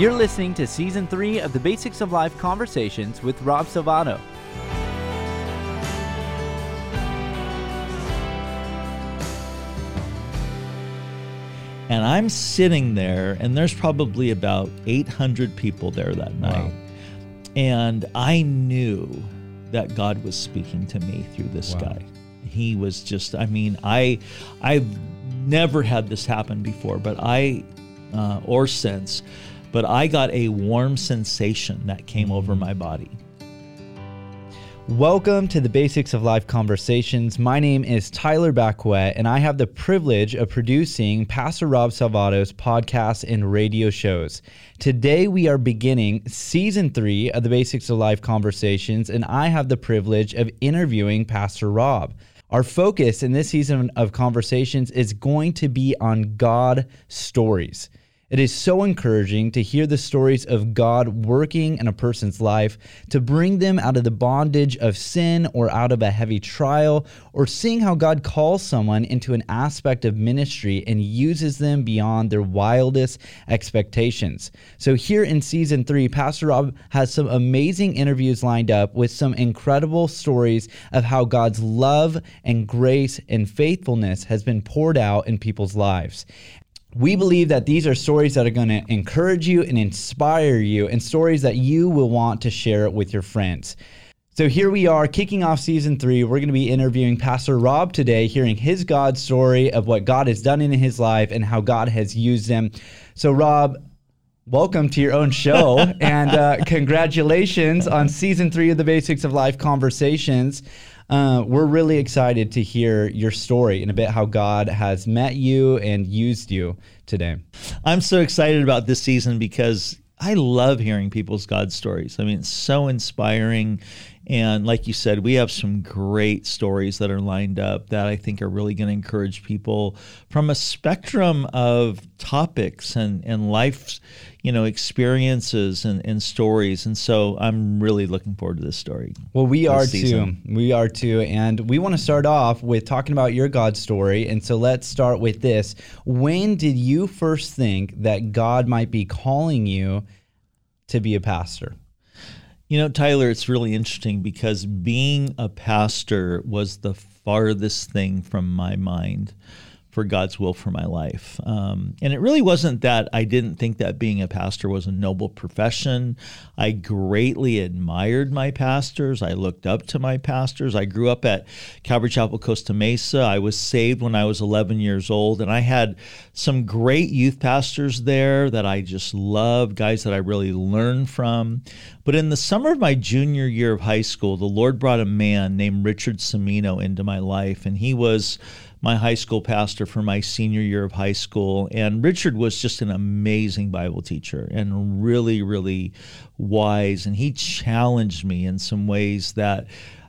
You're listening to Season 3 of the Basics of Life Conversations with Rob Salvato. And I'm sitting there, and there's probably about 800 people there that night. Wow. And I knew that God was speaking to me through this wow. guy. He was just, I mean, I, I've never had this happen before, but I, uh, or since, but I got a warm sensation that came over mm-hmm. my body. Welcome to the Basics of Life Conversations. My name is Tyler Bacquet, and I have the privilege of producing Pastor Rob Salvato's podcasts and radio shows. Today, we are beginning season three of the Basics of Life Conversations, and I have the privilege of interviewing Pastor Rob. Our focus in this season of conversations is going to be on God stories. It is so encouraging to hear the stories of God working in a person's life to bring them out of the bondage of sin or out of a heavy trial, or seeing how God calls someone into an aspect of ministry and uses them beyond their wildest expectations. So, here in season three, Pastor Rob has some amazing interviews lined up with some incredible stories of how God's love and grace and faithfulness has been poured out in people's lives. We believe that these are stories that are going to encourage you and inspire you, and stories that you will want to share with your friends. So here we are kicking off season three. We're going to be interviewing Pastor Rob today, hearing his God story of what God has done in his life and how God has used him. So, Rob, welcome to your own show and uh, congratulations on season three of the Basics of Life Conversations. Uh, we're really excited to hear your story and a bit how God has met you and used you today. I'm so excited about this season because I love hearing people's God stories. I mean, it's so inspiring. And like you said, we have some great stories that are lined up that I think are really going to encourage people from a spectrum of topics and, and life you know experiences and, and stories. And so i'm really looking forward to this story well we are season. too we are too. And we want to start off with talking about your god story. And so let's start with this. When did you first think that god might be calling you to be a pastor you know tyler it's really interesting because being a pastor was the farthest thing from my mind for God's will for my life. Um, and it really wasn't that I didn't think that being a pastor was a noble profession. I greatly admired my pastors. I looked up to my pastors. I grew up at Calvary Chapel, Costa Mesa. I was saved when I was 11 years old, and I had some great youth pastors there that I just loved, guys that I really learned from. But in the summer of my junior year of high school, the Lord brought a man named Richard Semino into my life, and he was my high school pastor for my senior year of high school. And Richard was just an amazing Bible teacher and really, really wise. And he challenged me in some ways that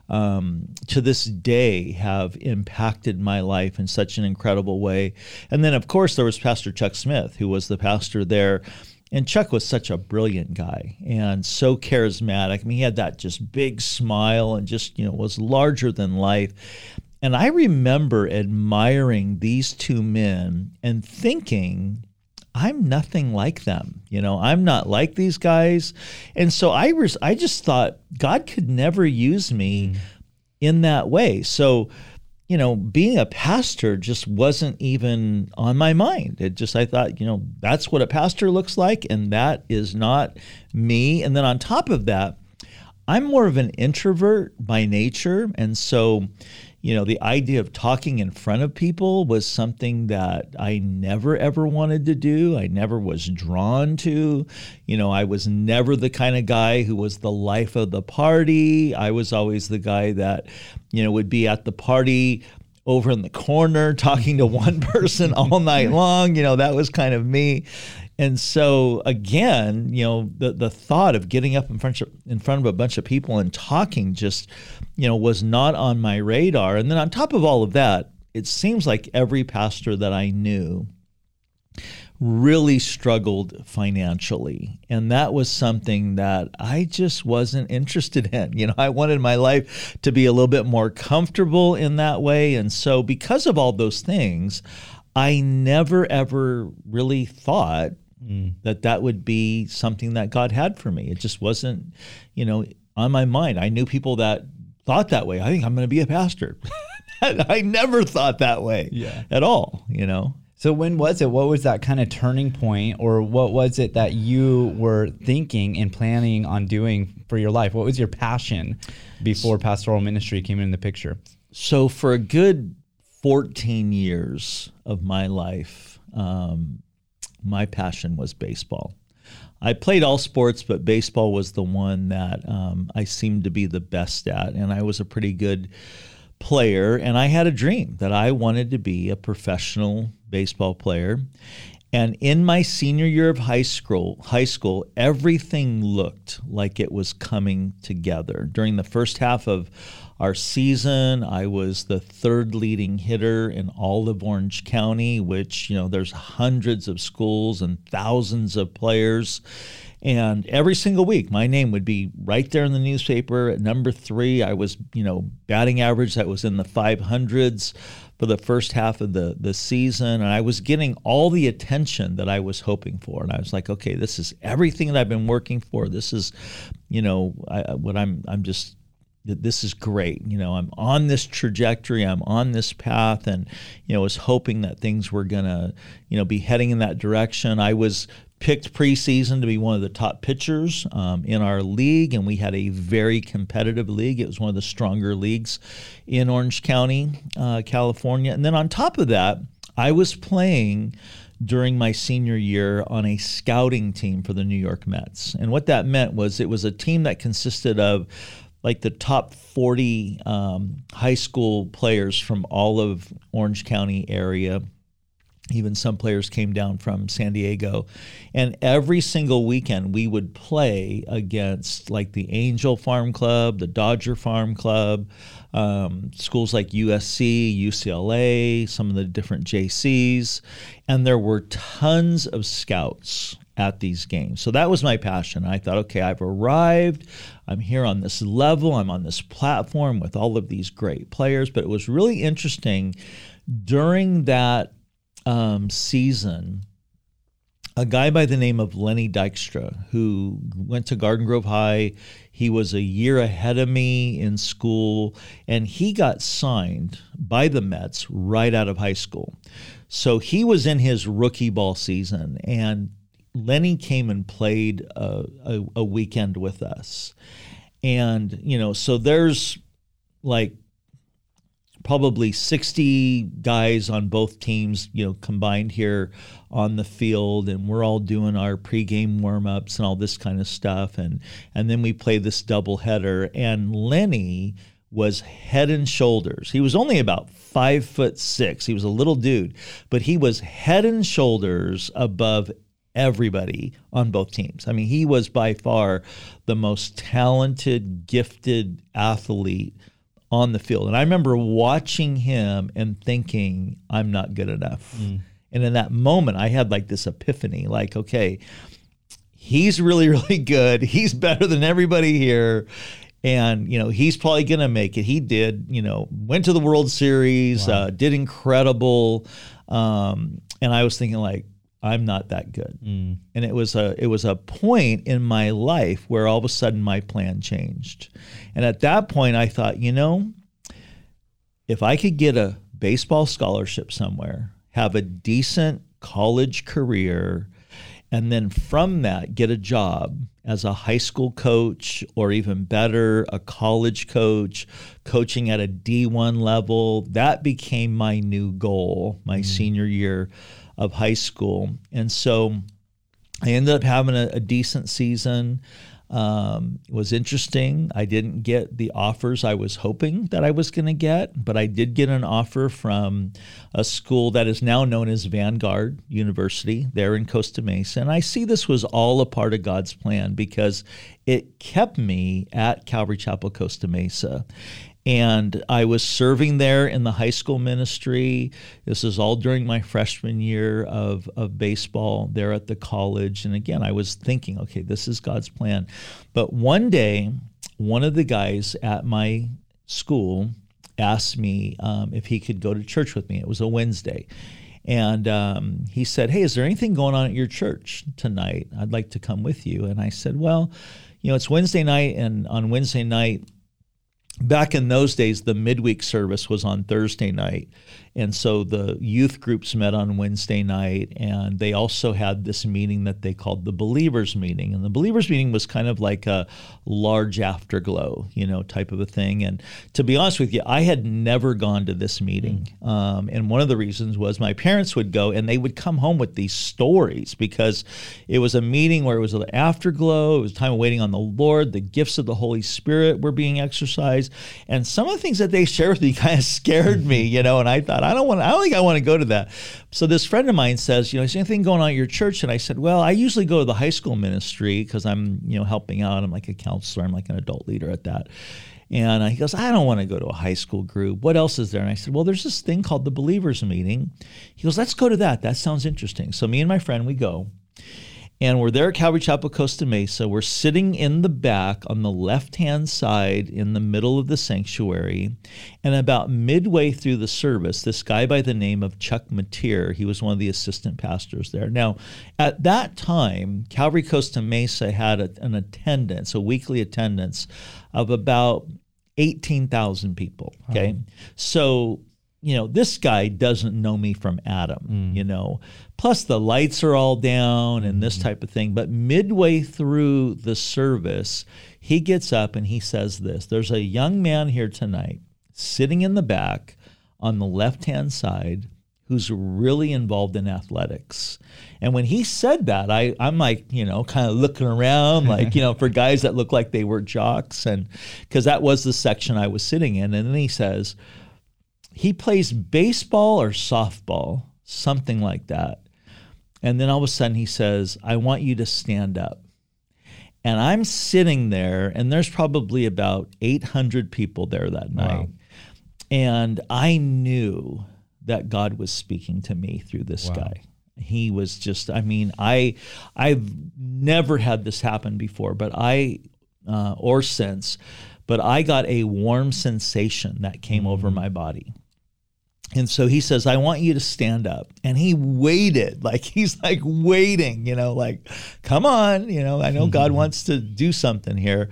um, to this day have impacted my life in such an incredible way. And then, of course, there was Pastor Chuck Smith, who was the pastor there. And Chuck was such a brilliant guy and so charismatic. I mean, he had that just big smile and just, you know, was larger than life. And I remember admiring these two men and thinking, I'm nothing like them. You know, I'm not like these guys. And so I was I just thought God could never use me mm. in that way. So, you know, being a pastor just wasn't even on my mind. It just I thought, you know, that's what a pastor looks like and that is not me. And then on top of that, I'm more of an introvert by nature, and so you know, the idea of talking in front of people was something that I never ever wanted to do. I never was drawn to. You know, I was never the kind of guy who was the life of the party. I was always the guy that, you know, would be at the party over in the corner talking to one person all night long. You know, that was kind of me. And so again, you know, the the thought of getting up in front of, in front of a bunch of people and talking just, you know, was not on my radar. And then on top of all of that, it seems like every pastor that I knew really struggled financially. And that was something that I just wasn't interested in. You know, I wanted my life to be a little bit more comfortable in that way. And so, because of all those things, I never ever really thought mm. that that would be something that God had for me. It just wasn't, you know, on my mind. I knew people that thought that way. I think I'm going to be a pastor. I never thought that way yeah. at all, you know. So when was it? What was that kind of turning point or what was it that you were thinking and planning on doing for your life? What was your passion before pastoral ministry came in the picture? So for a good 14 years of my life, um, my passion was baseball. I played all sports, but baseball was the one that um, I seemed to be the best at, and I was a pretty good player. And I had a dream that I wanted to be a professional baseball player. And in my senior year of high school, high school, everything looked like it was coming together. During the first half of our season, I was the third leading hitter in all of Orange County, which, you know, there's hundreds of schools and thousands of players. And every single week, my name would be right there in the newspaper at number three. I was, you know, batting average that was in the 500s for the first half of the, the season. And I was getting all the attention that I was hoping for. And I was like, okay, this is everything that I've been working for. This is, you know, I, what I'm, I'm just that this is great. You know, I'm on this trajectory, I'm on this path, and you know, was hoping that things were gonna, you know, be heading in that direction. I was picked preseason to be one of the top pitchers um, in our league, and we had a very competitive league. It was one of the stronger leagues in Orange County, uh, California. And then on top of that, I was playing during my senior year on a scouting team for the New York Mets. And what that meant was it was a team that consisted of like the top 40 um, high school players from all of Orange County area. Even some players came down from San Diego. And every single weekend, we would play against like the Angel Farm Club, the Dodger Farm Club, um, schools like USC, UCLA, some of the different JCs. And there were tons of scouts at these games. So that was my passion. I thought, okay, I've arrived. I'm here on this level. I'm on this platform with all of these great players. But it was really interesting during that um, season. A guy by the name of Lenny Dykstra, who went to Garden Grove High, he was a year ahead of me in school, and he got signed by the Mets right out of high school. So he was in his rookie ball season, and Lenny came and played a, a, a, weekend with us. And, you know, so there's like probably 60 guys on both teams, you know, combined here on the field. And we're all doing our pregame warm-ups and all this kind of stuff. And, and then we play this doubleheader. And Lenny was head and shoulders. He was only about five foot six. He was a little dude, but he was head and shoulders above everybody on both teams. I mean, he was by far the most talented, gifted athlete on the field. And I remember watching him and thinking, I'm not good enough. Mm. And in that moment, I had like this epiphany like, okay, he's really, really good. He's better than everybody here. And, you know, he's probably going to make it. He did, you know, went to the World Series, wow. uh, did incredible. Um, and I was thinking, like, I'm not that good. Mm. And it was a it was a point in my life where all of a sudden my plan changed. And at that point I thought, you know, if I could get a baseball scholarship somewhere, have a decent college career, and then from that get a job as a high school coach or even better a college coach coaching at a D1 level that became my new goal my mm. senior year of high school. And so I ended up having a, a decent season. Um, it was interesting. I didn't get the offers I was hoping that I was going to get, but I did get an offer from a school that is now known as Vanguard University there in Costa Mesa. And I see this was all a part of God's plan because it kept me at Calvary Chapel Costa Mesa. And I was serving there in the high school ministry. This is all during my freshman year of, of baseball there at the college. And again, I was thinking, okay, this is God's plan. But one day, one of the guys at my school asked me um, if he could go to church with me. It was a Wednesday. And um, he said, Hey, is there anything going on at your church tonight? I'd like to come with you. And I said, Well, you know, it's Wednesday night, and on Wednesday night, back in those days, the midweek service was on Thursday night. And so the youth groups met on Wednesday night, and they also had this meeting that they called the believers meeting. And the believers meeting was kind of like a large afterglow, you know, type of a thing. And to be honest with you, I had never gone to this meeting. Mm. Um, and one of the reasons was my parents would go and they would come home with these stories because it was a meeting where it was an afterglow, it was time of waiting on the Lord, the gifts of the Holy Spirit were being exercised. And some of the things that they shared with me kind of scared me, you know, and I thought, I don't want. I don't think I want to go to that. So this friend of mine says, you know, is anything going on at your church? And I said, well, I usually go to the high school ministry because I'm, you know, helping out. I'm like a counselor. I'm like an adult leader at that. And he goes, I don't want to go to a high school group. What else is there? And I said, Well, there's this thing called the Believers Meeting. He goes, Let's go to that. That sounds interesting. So me and my friend, we go. And we're there at Calvary Chapel, Costa Mesa. We're sitting in the back on the left hand side in the middle of the sanctuary. And about midway through the service, this guy by the name of Chuck Mateer, he was one of the assistant pastors there. Now, at that time, Calvary Costa Mesa had a, an attendance, a weekly attendance of about 18,000 people. Okay. So you know, this guy doesn't know me from Adam, mm. you know. Plus, the lights are all down and this mm. type of thing. But midway through the service, he gets up and he says this There's a young man here tonight sitting in the back on the left hand side who's really involved in athletics. And when he said that, I, I'm like, you know, kind of looking around, like, you know, for guys that look like they were jocks. And because that was the section I was sitting in. And then he says, he plays baseball or softball, something like that. And then all of a sudden he says, I want you to stand up. And I'm sitting there, and there's probably about 800 people there that night. Wow. And I knew that God was speaking to me through this wow. guy. He was just, I mean, I, I've never had this happen before, but I, uh, or since, but I got a warm sensation that came mm-hmm. over my body. And so he says, I want you to stand up. And he waited, like he's like waiting, you know, like, come on, you know, I know God wants to do something here.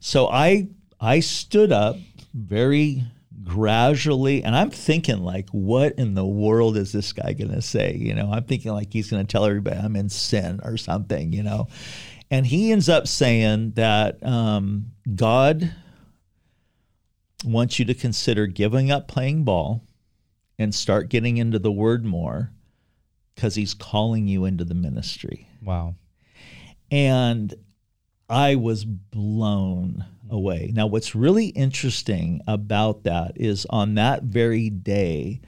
So I I stood up very gradually and I'm thinking like, what in the world is this guy gonna say? You know, I'm thinking like he's gonna tell everybody I'm in sin or something, you know. And he ends up saying that um, God wants you to consider giving up playing ball and start getting into the word more because he's calling you into the ministry. Wow. And I was blown away. Now, what's really interesting about that is on that very day,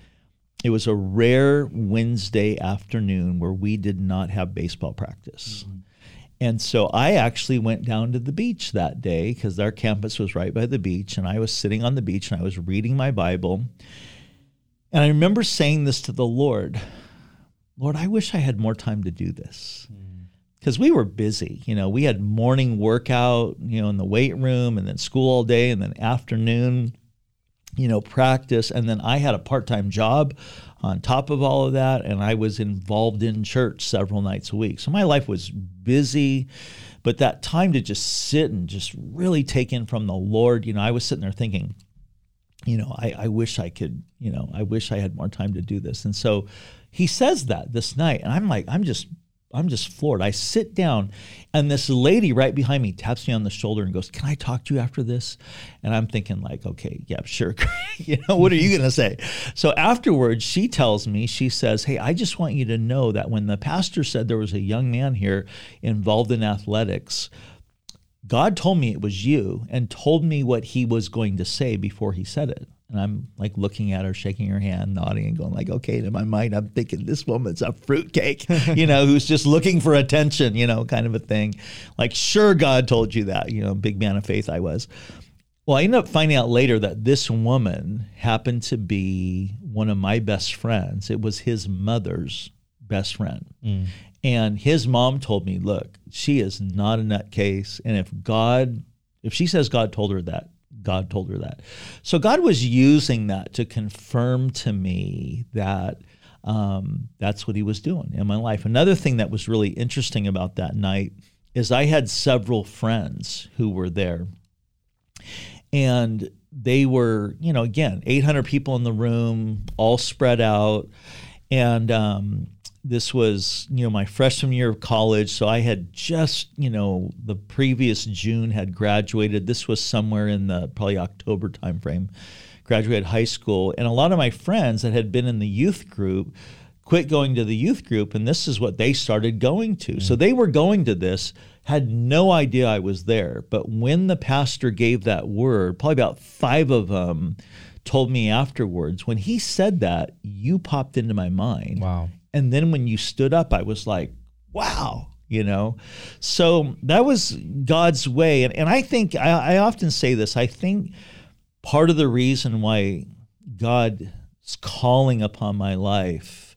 it was a rare Wednesday afternoon where we did not have baseball practice. Mm-hmm. And so I actually went down to the beach that day because our campus was right by the beach. And I was sitting on the beach and I was reading my Bible. And I remember saying this to the Lord Lord, I wish I had more time to do this. Because mm. we were busy. You know, we had morning workout, you know, in the weight room and then school all day and then afternoon, you know, practice. And then I had a part time job on top of all of that. And I was involved in church several nights a week. So my life was busy. But that time to just sit and just really take in from the Lord, you know, I was sitting there thinking, you know, I, I wish I could, you know, I wish I had more time to do this. And so he says that this night, and I'm like, I'm just, I'm just floored. I sit down, and this lady right behind me taps me on the shoulder and goes, "Can I talk to you after this?" And I'm thinking, like, okay, yeah, sure. you know, what are you gonna say? So afterwards, she tells me, she says, "Hey, I just want you to know that when the pastor said there was a young man here involved in athletics." God told me it was you and told me what he was going to say before he said it. And I'm like looking at her, shaking her hand, nodding, and going like, "Okay." in my mind, I'm thinking this woman's a fruitcake, you know, who's just looking for attention, you know, kind of a thing. Like, sure, God told you that, you know, big man of faith I was. Well, I ended up finding out later that this woman happened to be one of my best friends. It was his mother's best friend. Mm. And his mom told me, look, she is not a nutcase. And if God, if she says God told her that, God told her that. So God was using that to confirm to me that um, that's what he was doing in my life. Another thing that was really interesting about that night is I had several friends who were there. And they were, you know, again, 800 people in the room, all spread out. And um, this was, you know, my freshman year of college. So I had just, you know, the previous June had graduated. This was somewhere in the probably October timeframe, graduated high school. And a lot of my friends that had been in the youth group quit going to the youth group. And this is what they started going to. Mm-hmm. So they were going to this had no idea I was there. But when the pastor gave that word, probably about five of them told me afterwards, when he said that, you popped into my mind. Wow. And then when you stood up, I was like, wow, you know? So that was God's way. And, and I think, I, I often say this, I think part of the reason why God's calling upon my life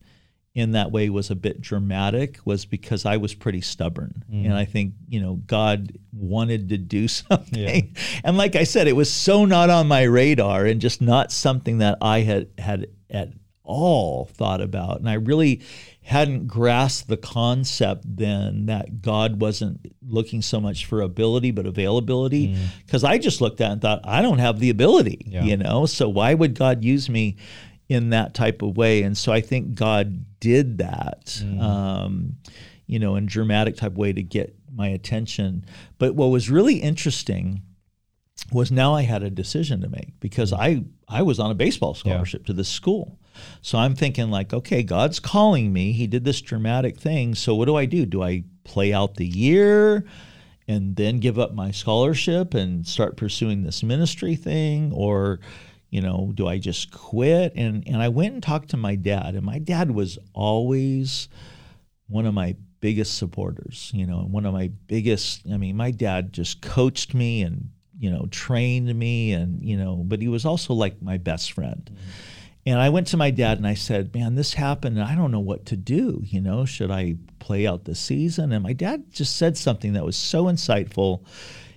in that way was a bit dramatic was because I was pretty stubborn. Mm. And I think, you know, God wanted to do something. Yeah. And like I said, it was so not on my radar and just not something that I had had at all thought about. And I really hadn't grasped the concept then that God wasn't looking so much for ability but availability because mm. I just looked at it and thought I don't have the ability, yeah. you know. So why would God use me in that type of way. And so I think God did that, mm. um, you know, in dramatic type way to get my attention. But what was really interesting was now I had a decision to make because I I was on a baseball scholarship yeah. to this school. So I'm thinking like, okay, God's calling me. He did this dramatic thing. So what do I do? Do I play out the year? and then give up my scholarship and start pursuing this ministry thing or you know, do I just quit? And and I went and talked to my dad, and my dad was always one of my biggest supporters, you know, and one of my biggest I mean, my dad just coached me and, you know, trained me and, you know, but he was also like my best friend. Mm-hmm. And I went to my dad and I said, "Man, this happened and I don't know what to do, you know, should I play out the season?" And my dad just said something that was so insightful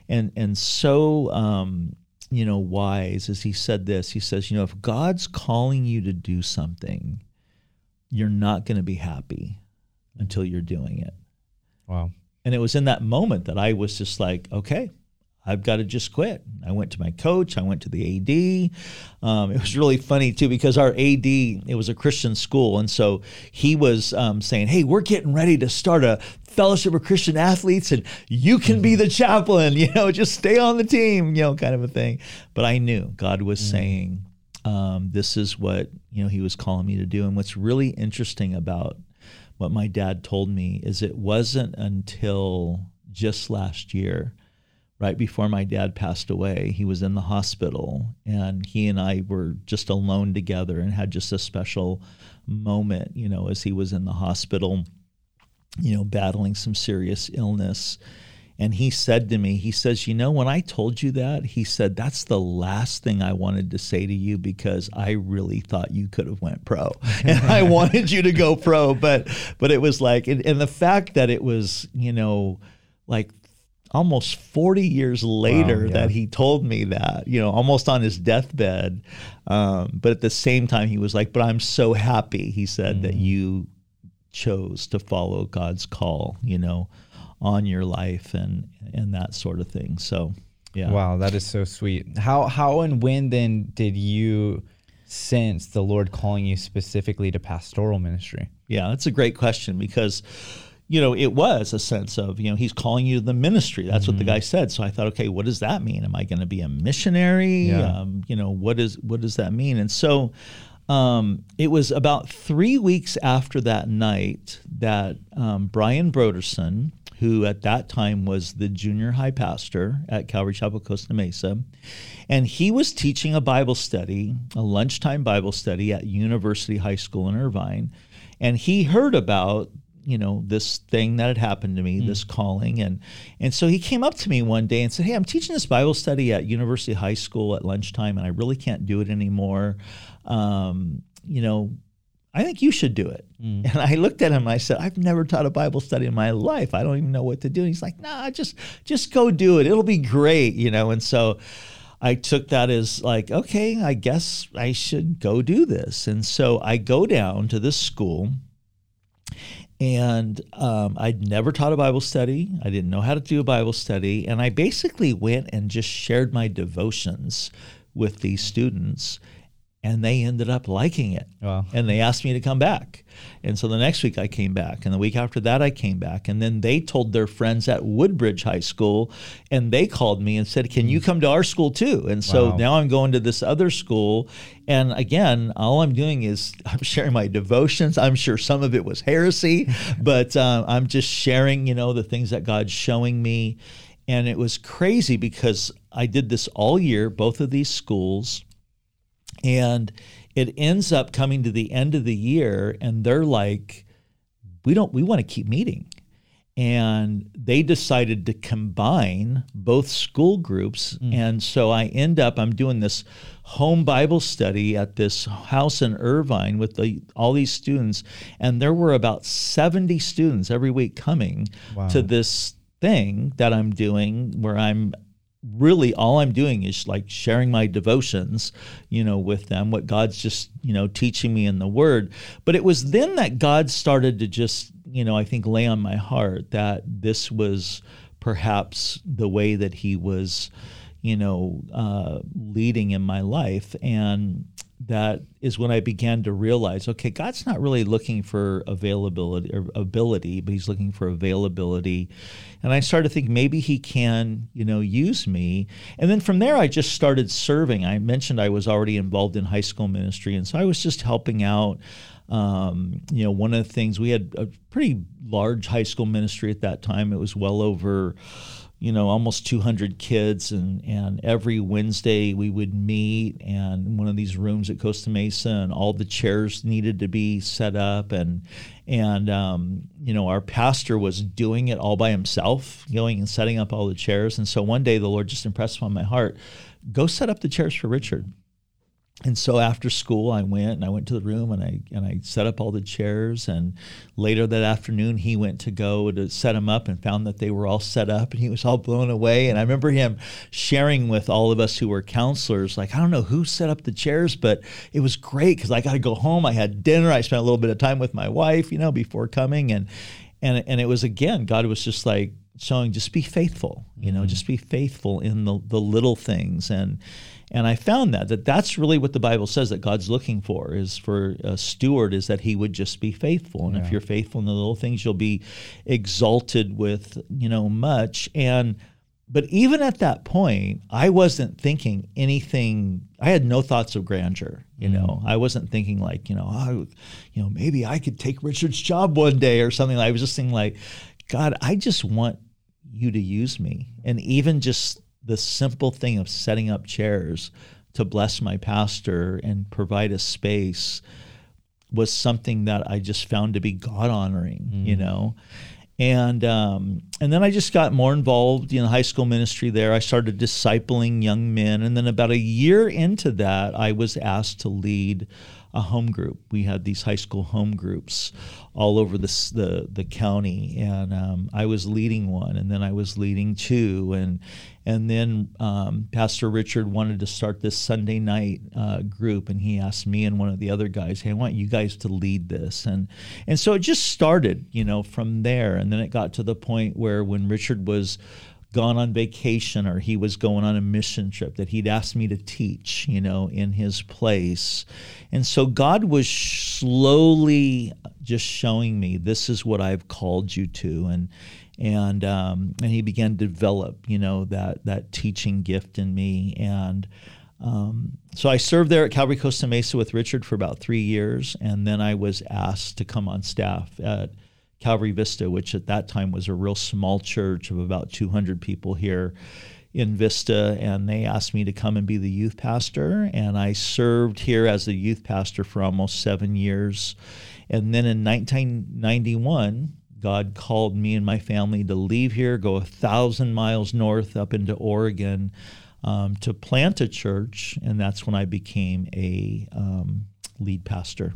and and so um, you know, wise as he said this. He says, you know, if God's calling you to do something, you're not going to be happy until you're doing it. Wow. And it was in that moment that I was just like, okay, I've got to just quit. I went to my coach. I went to the AD. Um, it was really funny too because our AD, it was a Christian school, and so he was um, saying, "Hey, we're getting ready to start a fellowship of Christian athletes, and you can be the chaplain. You know, just stay on the team. You know, kind of a thing." But I knew God was mm. saying, um, "This is what you know He was calling me to do." And what's really interesting about what my dad told me is it wasn't until just last year right before my dad passed away. He was in the hospital, and he and I were just alone together and had just a special moment, you know, as he was in the hospital, you know, battling some serious illness. And he said to me, he says, You know, when I told you that, he said, That's the last thing I wanted to say to you because I really thought you could have went pro. and I wanted you to go pro. But but it was like and, and the fact that it was, you know, like almost 40 years later wow, yeah. that he told me that, you know, almost on his deathbed. Um, but at the same time, he was like, But I'm so happy, he said, mm. that you chose to follow God's call, you know, on your life and and that sort of thing. So yeah. Wow, that is so sweet. How how and when then did you sense the Lord calling you specifically to pastoral ministry? Yeah, that's a great question because you know, it was a sense of, you know, he's calling you to the ministry. That's mm-hmm. what the mm-hmm. guy said. So I thought, okay, what does that mean? Am I going to be a missionary? Yeah. Um, you know, what is what does that mean? And so um, it was about three weeks after that night that um, Brian Brodersen, who at that time was the junior high pastor at Calvary Chapel Costa Mesa, and he was teaching a Bible study, a lunchtime Bible study at University High School in Irvine. And he heard about you know this thing that had happened to me mm. this calling. And and so he came up to me one day and said hey i'm teaching this bible study at university high school at lunchtime and i really can't do it anymore. Um, you know i think you should do it. Mm. and i looked at him and i said i've never taught a bible study in my life. I don't even know what to do. And he's like nah just just go do it. It'll be great you know? And so I took that as like, okay, I guess I should go do this. And so I go down to this school and um, I'd never taught a Bible study. I didn't know how to do a Bible study. And I basically went and just shared my devotions with these students and they ended up liking it. Wow. And they asked me to come back. And so the next week I came back, and the week after that I came back. And then they told their friends at Woodbridge High School, and they called me and said, Can you come to our school too? And so wow. now I'm going to this other school. And again, all I'm doing is I'm sharing my devotions. I'm sure some of it was heresy, but uh, I'm just sharing, you know, the things that God's showing me. And it was crazy because I did this all year, both of these schools and it ends up coming to the end of the year, and they're like, we don't, we want to keep meeting. And they decided to combine both school groups. Mm. And so I end up, I'm doing this home Bible study at this house in Irvine with the, all these students. And there were about 70 students every week coming wow. to this thing that I'm doing where I'm really all I'm doing is like sharing my devotions, you know, with them, what God's just, you know, teaching me in the word. But it was then that God started to just, you know, I think lay on my heart that this was perhaps the way that he was, you know, uh, leading in my life. And that is when I began to realize, okay, God's not really looking for availability or ability, but He's looking for availability. And I started to think maybe He can, you know, use me. And then from there, I just started serving. I mentioned I was already involved in high school ministry, and so I was just helping out. Um, you know, one of the things we had a pretty large high school ministry at that time. It was well over you know almost 200 kids and and every wednesday we would meet and one of these rooms at costa mesa and all the chairs needed to be set up and and um, you know our pastor was doing it all by himself going and setting up all the chairs and so one day the lord just impressed upon my heart go set up the chairs for richard and so after school I went and I went to the room and I and I set up all the chairs. And later that afternoon he went to go to set them up and found that they were all set up and he was all blown away. And I remember him sharing with all of us who were counselors like I don't know who set up the chairs but it was great cuz I got to go home. I had dinner. I spent a little bit of time with my wife you know before coming. And and and it was again God was just like showing just be faithful you know mm-hmm. just be faithful in the the little things and and I found that that that's really what the Bible says that God's looking for is for a steward is that he would just be faithful. And yeah. if you're faithful in the little things, you'll be exalted with, you know, much. And but even at that point, I wasn't thinking anything. I had no thoughts of grandeur. You know, mm-hmm. I wasn't thinking like, you know, oh, you know, maybe I could take Richard's job one day or something. I was just thinking like, God, I just want you to use me, and even just the simple thing of setting up chairs to bless my pastor and provide a space was something that I just found to be God honoring, mm. you know. And um, and then I just got more involved in the high school ministry there. I started discipling young men, and then about a year into that, I was asked to lead a home group. We had these high school home groups all over the the, the county, and um, I was leading one, and then I was leading two, and and then um, Pastor Richard wanted to start this Sunday night uh, group, and he asked me and one of the other guys, "Hey, I want you guys to lead this." And and so it just started, you know, from there, and then it got to the point where when Richard was gone on vacation or he was going on a mission trip that he'd asked me to teach, you know, in his place. And so God was slowly just showing me this is what I've called you to. And and um, and he began to develop, you know, that that teaching gift in me. And um, so I served there at Calvary Costa Mesa with Richard for about three years, and then I was asked to come on staff at Calvary Vista, which at that time was a real small church of about 200 people here in Vista, and they asked me to come and be the youth pastor. And I served here as a youth pastor for almost seven years. And then in 1991, God called me and my family to leave here, go a thousand miles north up into Oregon um, to plant a church. And that's when I became a um, lead pastor.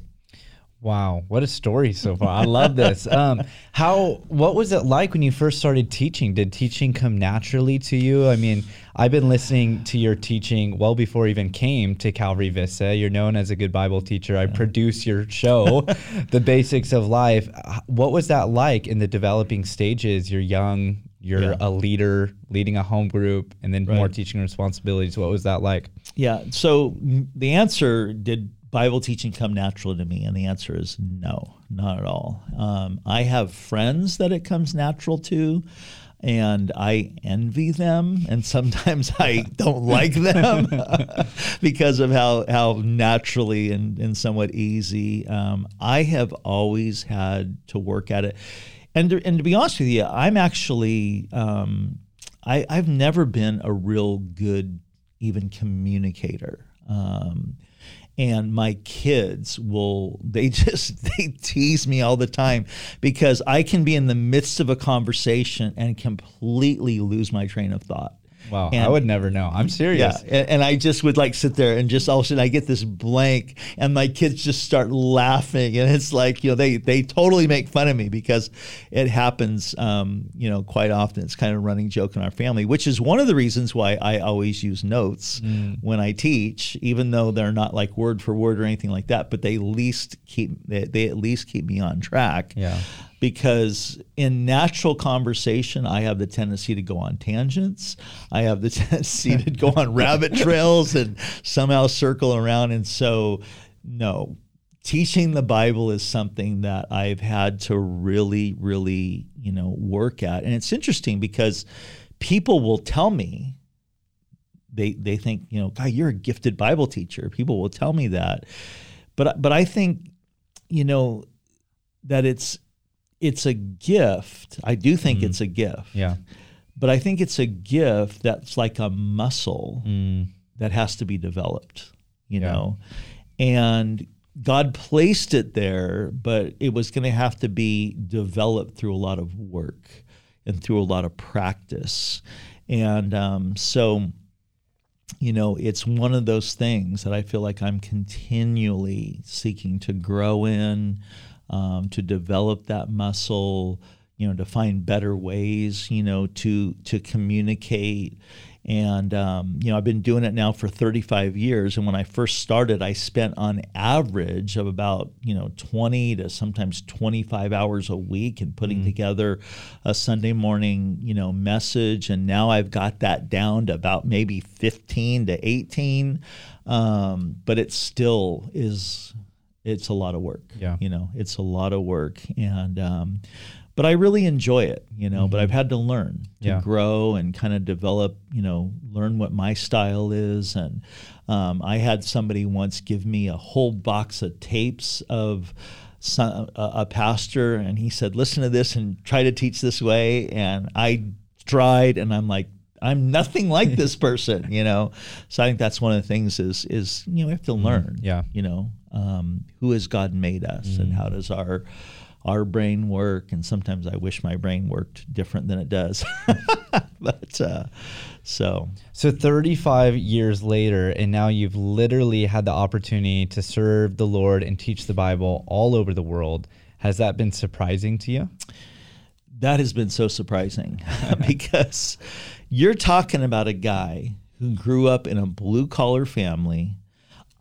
Wow, what a story so far! I love this. Um, how? What was it like when you first started teaching? Did teaching come naturally to you? I mean, I've been listening to your teaching well before I even came to Calvary Vista. You're known as a good Bible teacher. I produce your show, The Basics of Life. What was that like in the developing stages? You're young. You're Yeah. a leader, leading a home group, and then more teaching responsibilities. What was that like? Yeah. So the answer did Bible teaching come natural to me? And the answer is no, not at all. Um, I have friends that it comes natural to. And I envy them, and sometimes I don't like them because of how how naturally and, and somewhat easy. Um, I have always had to work at it, and to, and to be honest with you, I'm actually um, I, I've never been a real good even communicator. Um, and my kids will they just they tease me all the time because I can be in the midst of a conversation and completely lose my train of thought. Wow, I would never know. I'm serious. Yeah, and, and I just would like sit there and just all of a sudden I get this blank, and my kids just start laughing, and it's like you know they they totally make fun of me because it happens, um, you know, quite often. It's kind of a running joke in our family, which is one of the reasons why I always use notes when I teach, even though they're not like word for word or anything like that, but they at least keep they, they at least keep me on track Yeah. Because in natural conversation, I have the tendency to go on tangents. I have the tendency to go on rabbit trails and somehow circle around. And so, no, teaching the Bible is something that I've had to really, really, you know, work at. And it's interesting because people will tell me, they, they think, you know, God, you're a gifted Bible teacher. People will tell me that. But, but I think, you know, that it's it's a gift. I do think it's a gift. Yeah. But I think it's a gift that's like a muscle Mm. that has to be developed, you Yeah. know. And God placed it there, but it was going to have to be developed through a lot of work and through a lot of practice. And um, so, you know, it's one of those things that I feel like I'm continually seeking to grow in, um, to develop that muscle, you know, to find better ways, you know, to to communicate. And um, you know, I've been doing it now for 35 years. And when I first started, I spent on average of about you know 20 to sometimes 25 hours a week in putting together a Sunday morning you know message. And now I've got that down to about maybe 15 to 18. Um, but it still is it's a lot of work. Yeah. You know, it's a lot of work. And, um, but I really enjoy it, you know, but I've had to learn to Yeah. grow and kind of develop, you know, learn what my style is. And um, I had somebody once give me a whole box of tapes of some, a, a pastor, and he said, listen to this and try to teach this way. And I tried, and I'm like, I'm nothing like this person, you know. So I think that's one of the things is is you know we have to learn, Yeah. you know, um, who has God made us, and how does our our brain work? And sometimes I wish my brain worked different than it does, but uh, so So 35 years later, and now you've literally had the opportunity to serve the Lord and teach the Bible all over the world. Has that been surprising to you? that has been so surprising because you're talking about a guy who grew up in a blue collar family.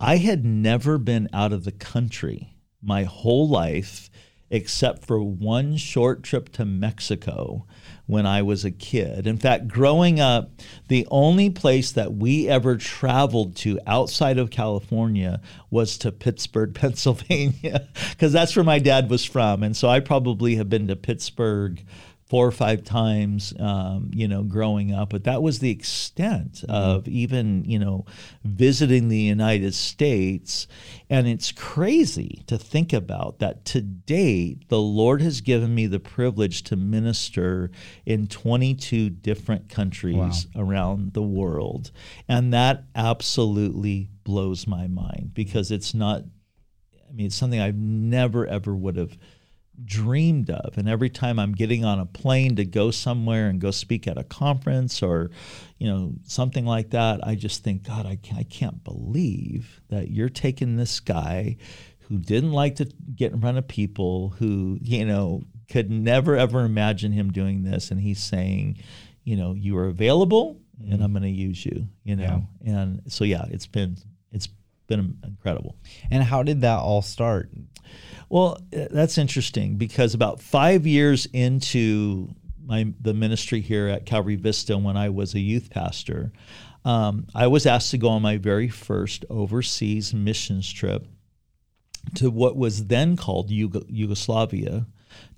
I had never been out of the country my whole life except for one short trip to Mexico when I was a kid. In fact, growing up, the only place that we ever traveled to outside of California was to Pittsburgh, Pennsylvania, because that's where my dad was from. And so I probably have been to Pittsburgh four or five times, um, you know, growing up. But that was the extent of even, you know, visiting the United States. And it's crazy to think about that to date, the Lord has given me the privilege to minister in 22 different countries around the world. And that absolutely blows my mind because it's not, I mean, it's something I've never, ever would have dreamed of. And every time I'm getting on a plane to go somewhere and go speak at a conference or, you know, something like that, I just think, God, I can't, I can't believe that you're taking this guy who didn't like to get in front of people, who, you know, could never ever imagine him doing this. And he's saying, you know, you are available mm-hmm. and I'm going to use you, you know? Yeah. And so, yeah, it's been, it's been incredible. And how did that all start? Well, uh, that's interesting because about five years into my the ministry here at Calvary Vista, when I was a youth pastor, um, I was asked to go on my very first overseas missions trip to what was then called Yug- Yugoslavia.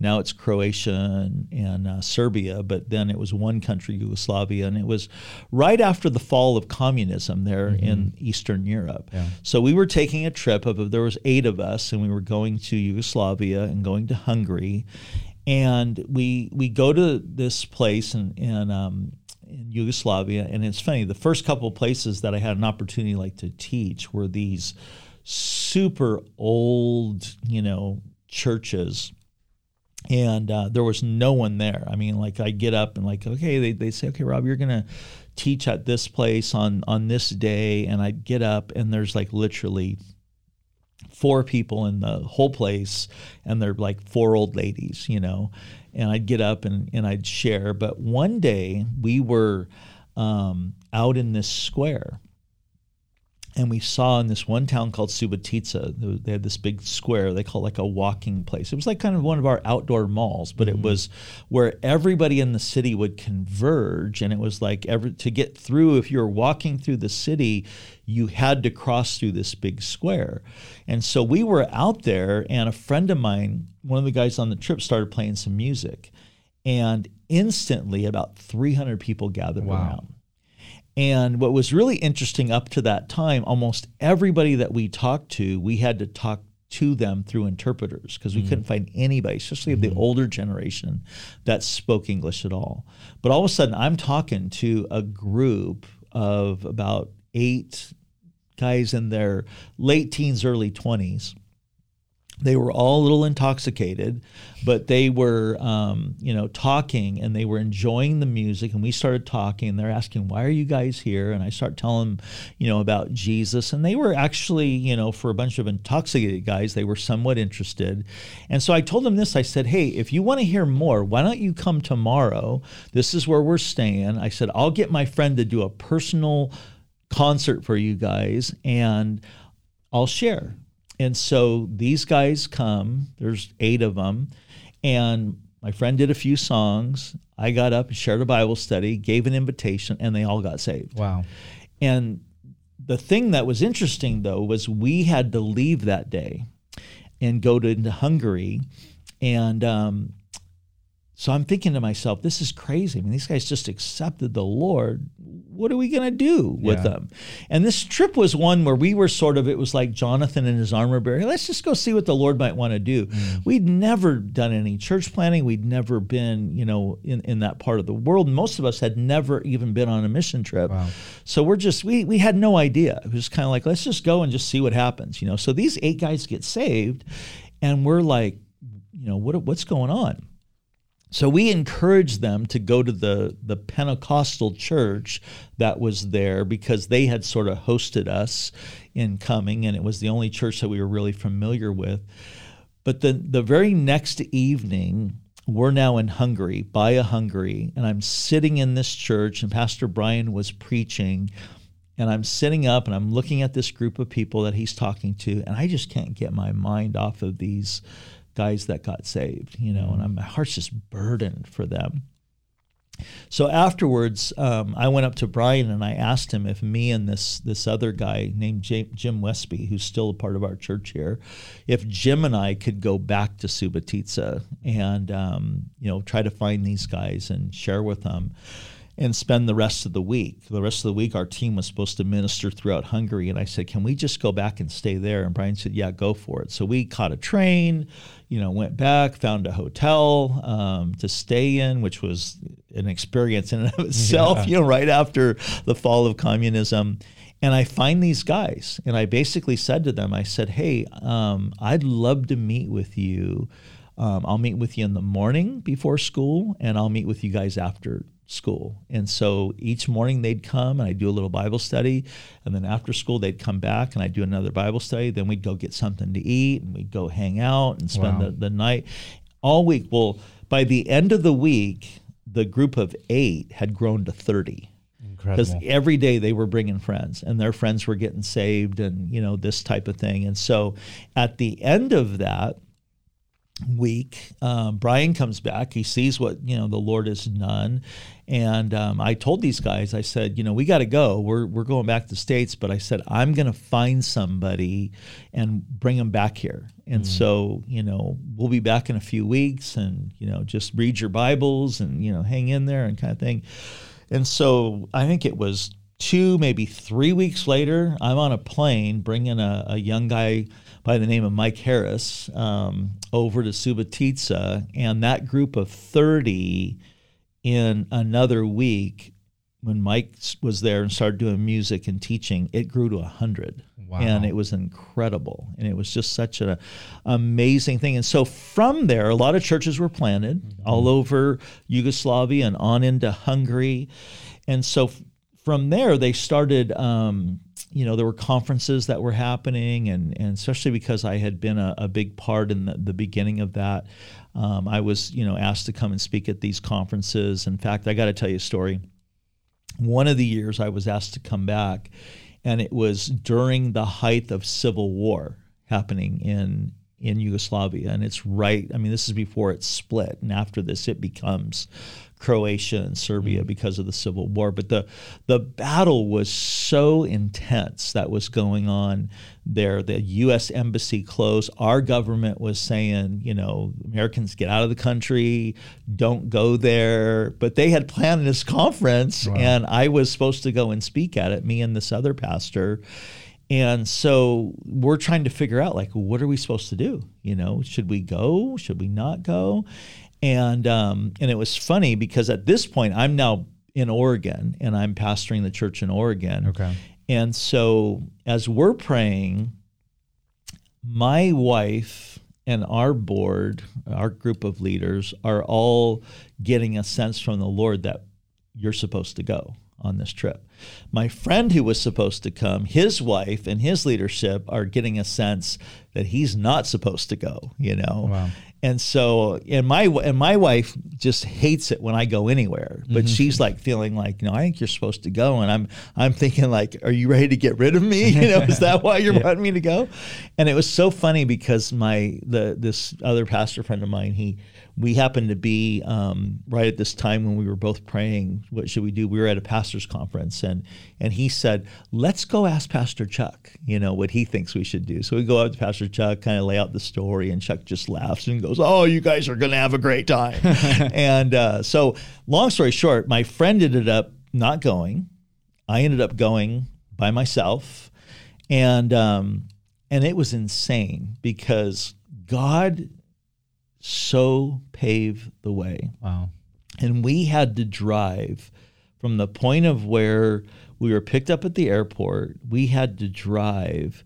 Now it's Croatia and, and uh, Serbia, but then it was one country, Yugoslavia, and it was right after the fall of communism there mm-hmm. in Eastern Europe. Yeah. So we were taking a trip of there was eight of us, and we were going to Yugoslavia and going to Hungary, and we we go to this place and and um, in Yugoslavia, and it's funny. The first couple of places that I had an opportunity like to teach were these super old, you know, churches and uh, there was no one there. I mean, like I get up and like, okay, they, they say, okay, Rob, you're gonna teach at this place on on this day, and I get up and there's like literally four people in the whole place, and they're like four old ladies, you know, and I'd get up and and I'd share. But one day we were um, out in this square and we saw in this one town called Subotica, they had this big square they call it like a walking place. It was like kind of one of our outdoor malls, but mm-hmm. it was where everybody in the city would converge, and it was like every to get through. If you were walking through the city, you had to cross through this big square, and so we were out there, and a friend of mine, one of the guys on the trip, started playing some music, and instantly about 300 people gathered wow. around and what was really interesting up to that time, almost everybody that we talked to, we had to talk to them through interpreters because we mm-hmm. couldn't find anybody, especially mm-hmm. of the older generation, that spoke English at all. But all of a sudden, I'm talking to a group of about eight guys in their late teens, early 20s they were all a little intoxicated, but they were, um, you know, talking and they were enjoying the music. And we started talking, and they're asking, "Why are you guys here?" And I start telling them, you know, about Jesus. And they were actually, you know, for a bunch of intoxicated guys, they were somewhat interested. And so I told them this. I said, "Hey, if you want to hear more, why don't you come tomorrow? This is where we're staying." I said, "I'll get my friend to do a personal concert for you guys, and I'll share." And so these guys come, there's eight of them, and my friend did a few songs. I got up and shared a Bible study, gave an invitation, and they all got saved. Wow. And the thing that was interesting, though, was we had to leave that day and go to into Hungary. And um, so I'm thinking to myself, this is crazy. I mean, these guys just accepted the Lord. What are we going to do with yeah. them? And this trip was one where we were sort of, it was like Jonathan and his armor bearer. Let's just go see what the Lord might want to do. Mm. We'd never done any church planning. We'd never been, you know, in, in that part of the world. Most of us had never even been on a mission trip. Wow. So we're just, we, we had no idea. It was kind of like, let's just go and just see what happens, you know? So these eight guys get saved and we're like, you know, what, what's going on? So we encouraged them to go to the, the Pentecostal church that was there because they had sort of hosted us in coming, and it was the only church that we were really familiar with. But the, the very next evening, we're now in Hungary, Baja, Hungary, and I'm sitting in this church, and Pastor Brian was preaching. And I'm sitting up and I'm looking at this group of people that he's talking to, and I just can't get my mind off of these guys that got saved, you know, and mm-hmm. I'm, my heart's just burdened for them. So afterwards, um, I went up to Brian and I asked him if me and this this other guy named Jim Westby, who's still a part of our church here, if Jim and I could go back to Subotica and um, you know try to find these guys and share with them and spend the rest of the week. The rest of the week, our team was supposed to minister throughout Hungary. And I said, Can we just go back and stay there? And Brian said, Yeah, go for it. So we caught a train, you know, went back, found a hotel um, to stay in, which was an experience in and of itself, yeah. you know, right after the fall of communism. And I find these guys, and I basically said to them, I said, Hey, um, I'd love to meet with you. Um, I'll meet with you in the morning before school, and I'll meet with you guys after school. And so each morning they'd come and I'd do a little Bible study. And then after school, they'd come back and I'd do another Bible study. Then we'd go get something to eat and we'd go hang out and spend Wow. the, the night all week. Well, by the end of the week, the group of eight had grown to 30 because every day they were bringing friends and their friends were getting saved and you know this type of thing and so at the end of that week. Um, brian comes back. He sees what you know the lord has done. And um, i told these guys i said you know we got to go. We're, we're going back to the states. But i said i'm going to find somebody and bring them back here. And so you know we'll be back in a few weeks and you know just read your bibles and you know hang in there and kind of thing. And so I think it was two, maybe three weeks later, I'm on a plane bringing a, a young guy by the name of Mike Harris um, over to Subotica. And that group of 30 in another week, when Mike was there and started doing music and teaching, it grew to 100. Wow. And it was incredible. And it was just such an amazing thing. And so from there, a lot of churches were planted all over Yugoslavia and on into Hungary. And so f- from there, they started, um, you know, there were conferences that were happening. And, and especially because I had been a, a big part in the, the beginning of that, um, I was, you know, asked to come and speak at these conferences. In fact, I got to tell you a story one of the years I was asked to come back, and it was during the height of civil war happening in in Yugoslavia, and it's right. I mean, this is before it split, and after this, it becomes Croatia and Serbia mm-hmm. because of the civil war. But the the battle was so intense that was going on there. The U.S. embassy closed. Our government was saying, you know, Americans get out of the country, don't go there. But they had planned this conference, and I was supposed to go and speak at it. Me and this other pastor. And so we're trying to figure out like what are we supposed to do? You know, should we go? Should we not go? And um, and it was funny because at this point I'm now in Oregon and I'm pastoring the church in Oregon. Okay. And so as we're praying, my wife and our board, our group of leaders, are all getting a sense from the Lord that you're supposed to go on this trip. My friend who was supposed to come, his wife and his leadership are getting a sense that he's not supposed to go, you know. Wow. And so, and my and my wife just hates it when I go anywhere. But she's like feeling like, you know, I think you're supposed to go. And I'm I'm thinking like, are you ready to get rid of me? You know, is that why you're wanting me to go? And it was so funny because my the this other pastor friend of mine, he we happened to be um, right at this time when we were both praying. What should we do? We were at a pastors conference, and and he said, "Let's go ask Pastor Chuck. You know what he thinks we should do." So we go up to Pastor Chuck, kind of lay out the story, and Chuck just laughs and goes, "Oh, you guys are going to have a great time." and uh, so, long story short, my friend ended up not going. I ended up going by myself, and um, and it was insane because God so paved the way Wow. and we had to drive from the point of where we were picked up at the airport we had to drive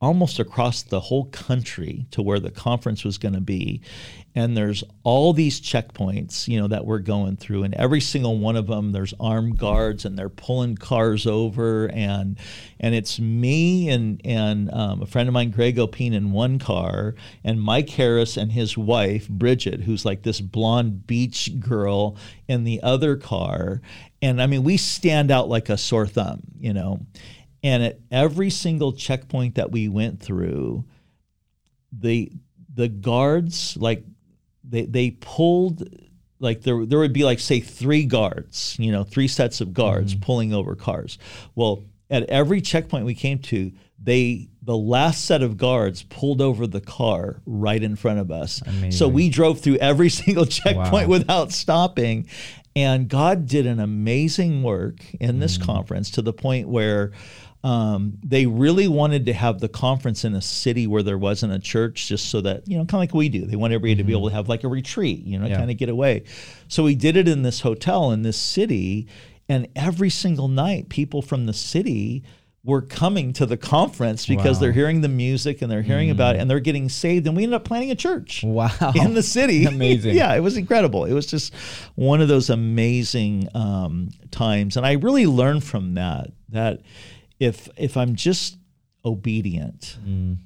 almost across the whole country to where the conference was going to be. And there's all these checkpoints you know that we're going through and every single one of them there's armed guards and they're pulling cars over and and it's me and and um, a friend of mine greg opean in one car and mike harris and his wife bridget who's like this blonde beach girl in the other car and i mean we stand out like a sore thumb you know and at every single checkpoint that we went through, the the guards like they they pulled like there there would be like say three guards, you know, three sets of guards mm-hmm. pulling over cars. Well, at every checkpoint we came to, they the last set of guards pulled over the car right in front of us. So we drove through every single checkpoint Wow. without stopping. And God did an amazing work in this conference to the point where um, they really wanted to have the conference in a city where there wasn't a church, just so that, you know, kind of like we do. They want everybody to be able to have like a retreat, you know, Yeah. kind of get away. So we did it in this hotel in this city. And every single night, people from the city were coming to the conference because Wow. they're hearing the music and they're hearing about it mm. and they're getting saved. And we ended up planting a church Wow. in the city. Amazing. yeah, it was incredible. It was just one of those amazing um, times, and I really learned from that that if if I'm just obedient, mm.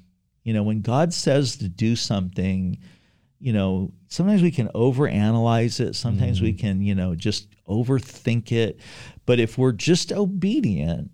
you know, when God says to do something, you know, sometimes we can overanalyze it. Sometimes we mm. can, you know, just overthink it. But if we're just obedient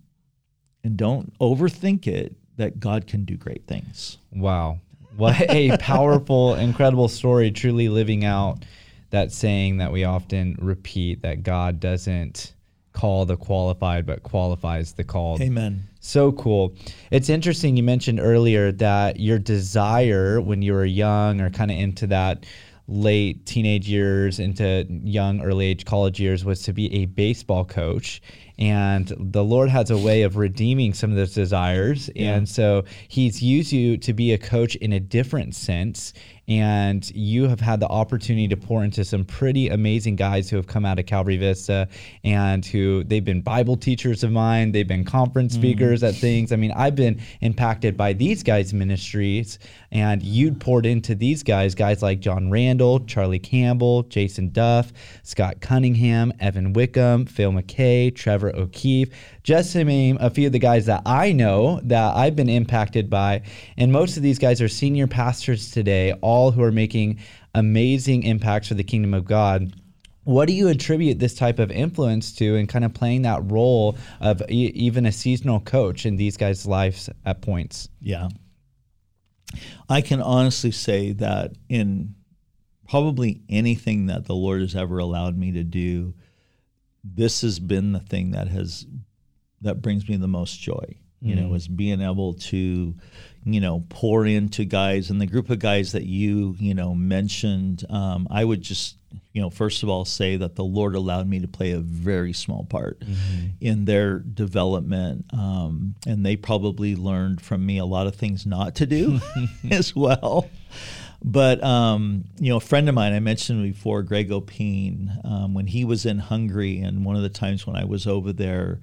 and don't overthink it, that God can do great things. Wow. What a powerful, incredible story, truly living out that saying that we often repeat that God doesn't call the qualified, but qualifies the called. Amen. So cool. It's interesting you mentioned earlier that your desire when you were young or kind of into that late teenage years into young early age college years was to be a baseball coach and the lord has a way of redeeming some of those desires. And so he's used you to be a coach in a different sense and you have had the opportunity to pour into some pretty amazing guys who have come out of Calvary Vista and who they've been Bible teachers of mine, they've been conference mm-hmm. speakers at things. I mean, I've been impacted by these guys' ministries, and you'd poured into these guys, guys like John Randall, Charlie Campbell, Jason Duff, Scott Cunningham, Evan Wickham, Phil McKay, Trevor O'Keefe, just to name a few of the guys that I know that I've been impacted by. And most of these guys are senior pastors today, all who are making amazing impacts for the kingdom of God. What do you attribute this type of influence to and kind of playing that role of e- even a seasonal coach in these guys' lives at points? Yeah. I can honestly say that in probably anything that the Lord has ever allowed me to do, this has been the thing that has that brings me the most joy. You know, is being able to, you know, pour into guys and the group of guys that you, you know, mentioned. Um, I would just, you know, first of all say that the Lord allowed me to play a very small part in their development, um, and they probably learned from me a lot of things not to do as well. But um, you know, a friend of mine I mentioned before, Greg Opean, um, when he was in Hungary, and one of the times when I was over there,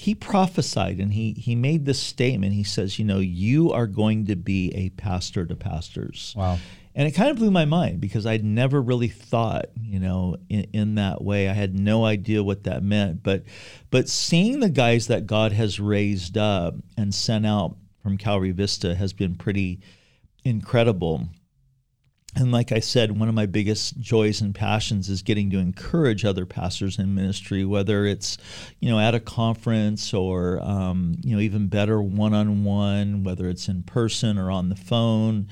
he prophesied and he he made this statement. He says, you know, you are going to be a pastor to pastors. Wow. And it kind of blew my mind because I'd never really thought, you know, in, in that way. I had no idea what that meant. But but seeing the guys that God has raised up and sent out from Calvary Vista has been pretty incredible. And like I said, one of my biggest joys and passions is getting to encourage other pastors in ministry, whether it's, you know, at a conference or, um, you know, even better one on one, whether it's in person or on the phone.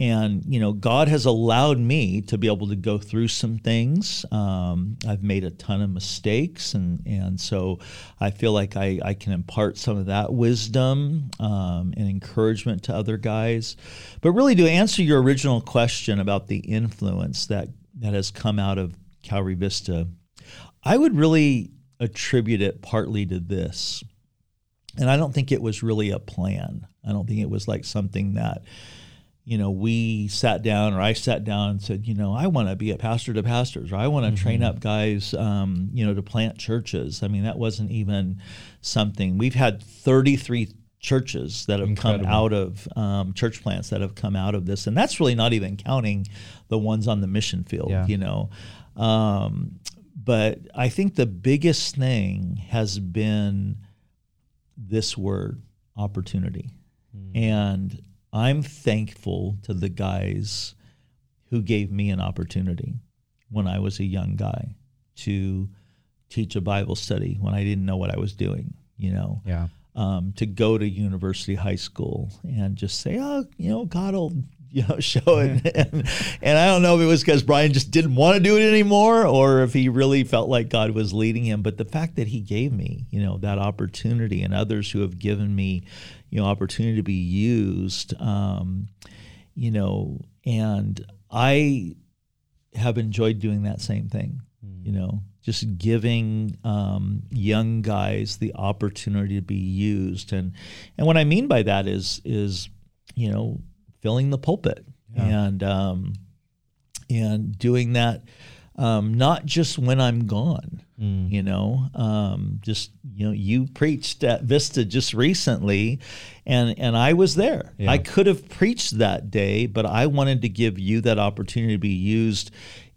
And, you know, God has allowed me to be able to go through some things. Um, I've made a ton of mistakes. And, and so I feel like I, I can impart some of that wisdom um, and encouragement to other guys. But really, to answer your original question about the influence that, that has come out of Calvary Vista, I would really attribute it partly to this. And I don't think it was really a plan. I don't think it was like something that, you know, we sat down or I sat down and said, you know, I want to be a pastor to pastors or I want to train up guys, um, you know, to plant churches. I mean, that wasn't even something. We've had 33 churches that have Incredible. come out of um, church plants that have come out of this. And that's really not even counting the ones on the mission field, Yeah. you know. Um, but I think the biggest thing has been this word opportunity. And I'm thankful to the guys who gave me an opportunity when I was a young guy to teach a Bible study when I didn't know what I was doing, you know. Yeah. Um, to go to university high school and just say, oh, you know, God will, you know, show it. and, and I don't know if it was because Brian just didn't want to do it anymore or if he really felt like God was leading him. But the fact that he gave me, you know, that opportunity and others who have given me, you know, opportunity to be used, um, you know, and I have enjoyed doing that same thing, you know, just giving um, young guys the opportunity to be used. And, and what I mean by that is, is, you know, filling the pulpit and, um, and doing that um, not just when I'm gone. Mm. You know, um, just you know, you preached at Vista just recently, and and I was there. Yeah. I could have preached that day, but I wanted to give you that opportunity to be used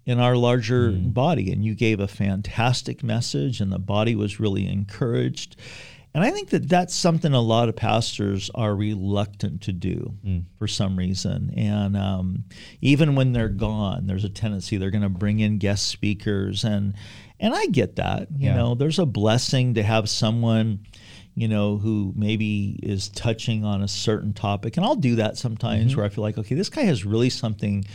in our larger mm. body, and you gave a fantastic message, and the body was really encouraged. And I think that that's something a lot of pastors are reluctant to do mm. for some reason. And um, even when they're gone, there's a tendency they're going to bring in guest speakers, and and I get that. You yeah. know, there's a blessing to have someone, you know, who maybe is touching on a certain topic, and I'll do that sometimes mm-hmm. where I feel like, okay, this guy has really something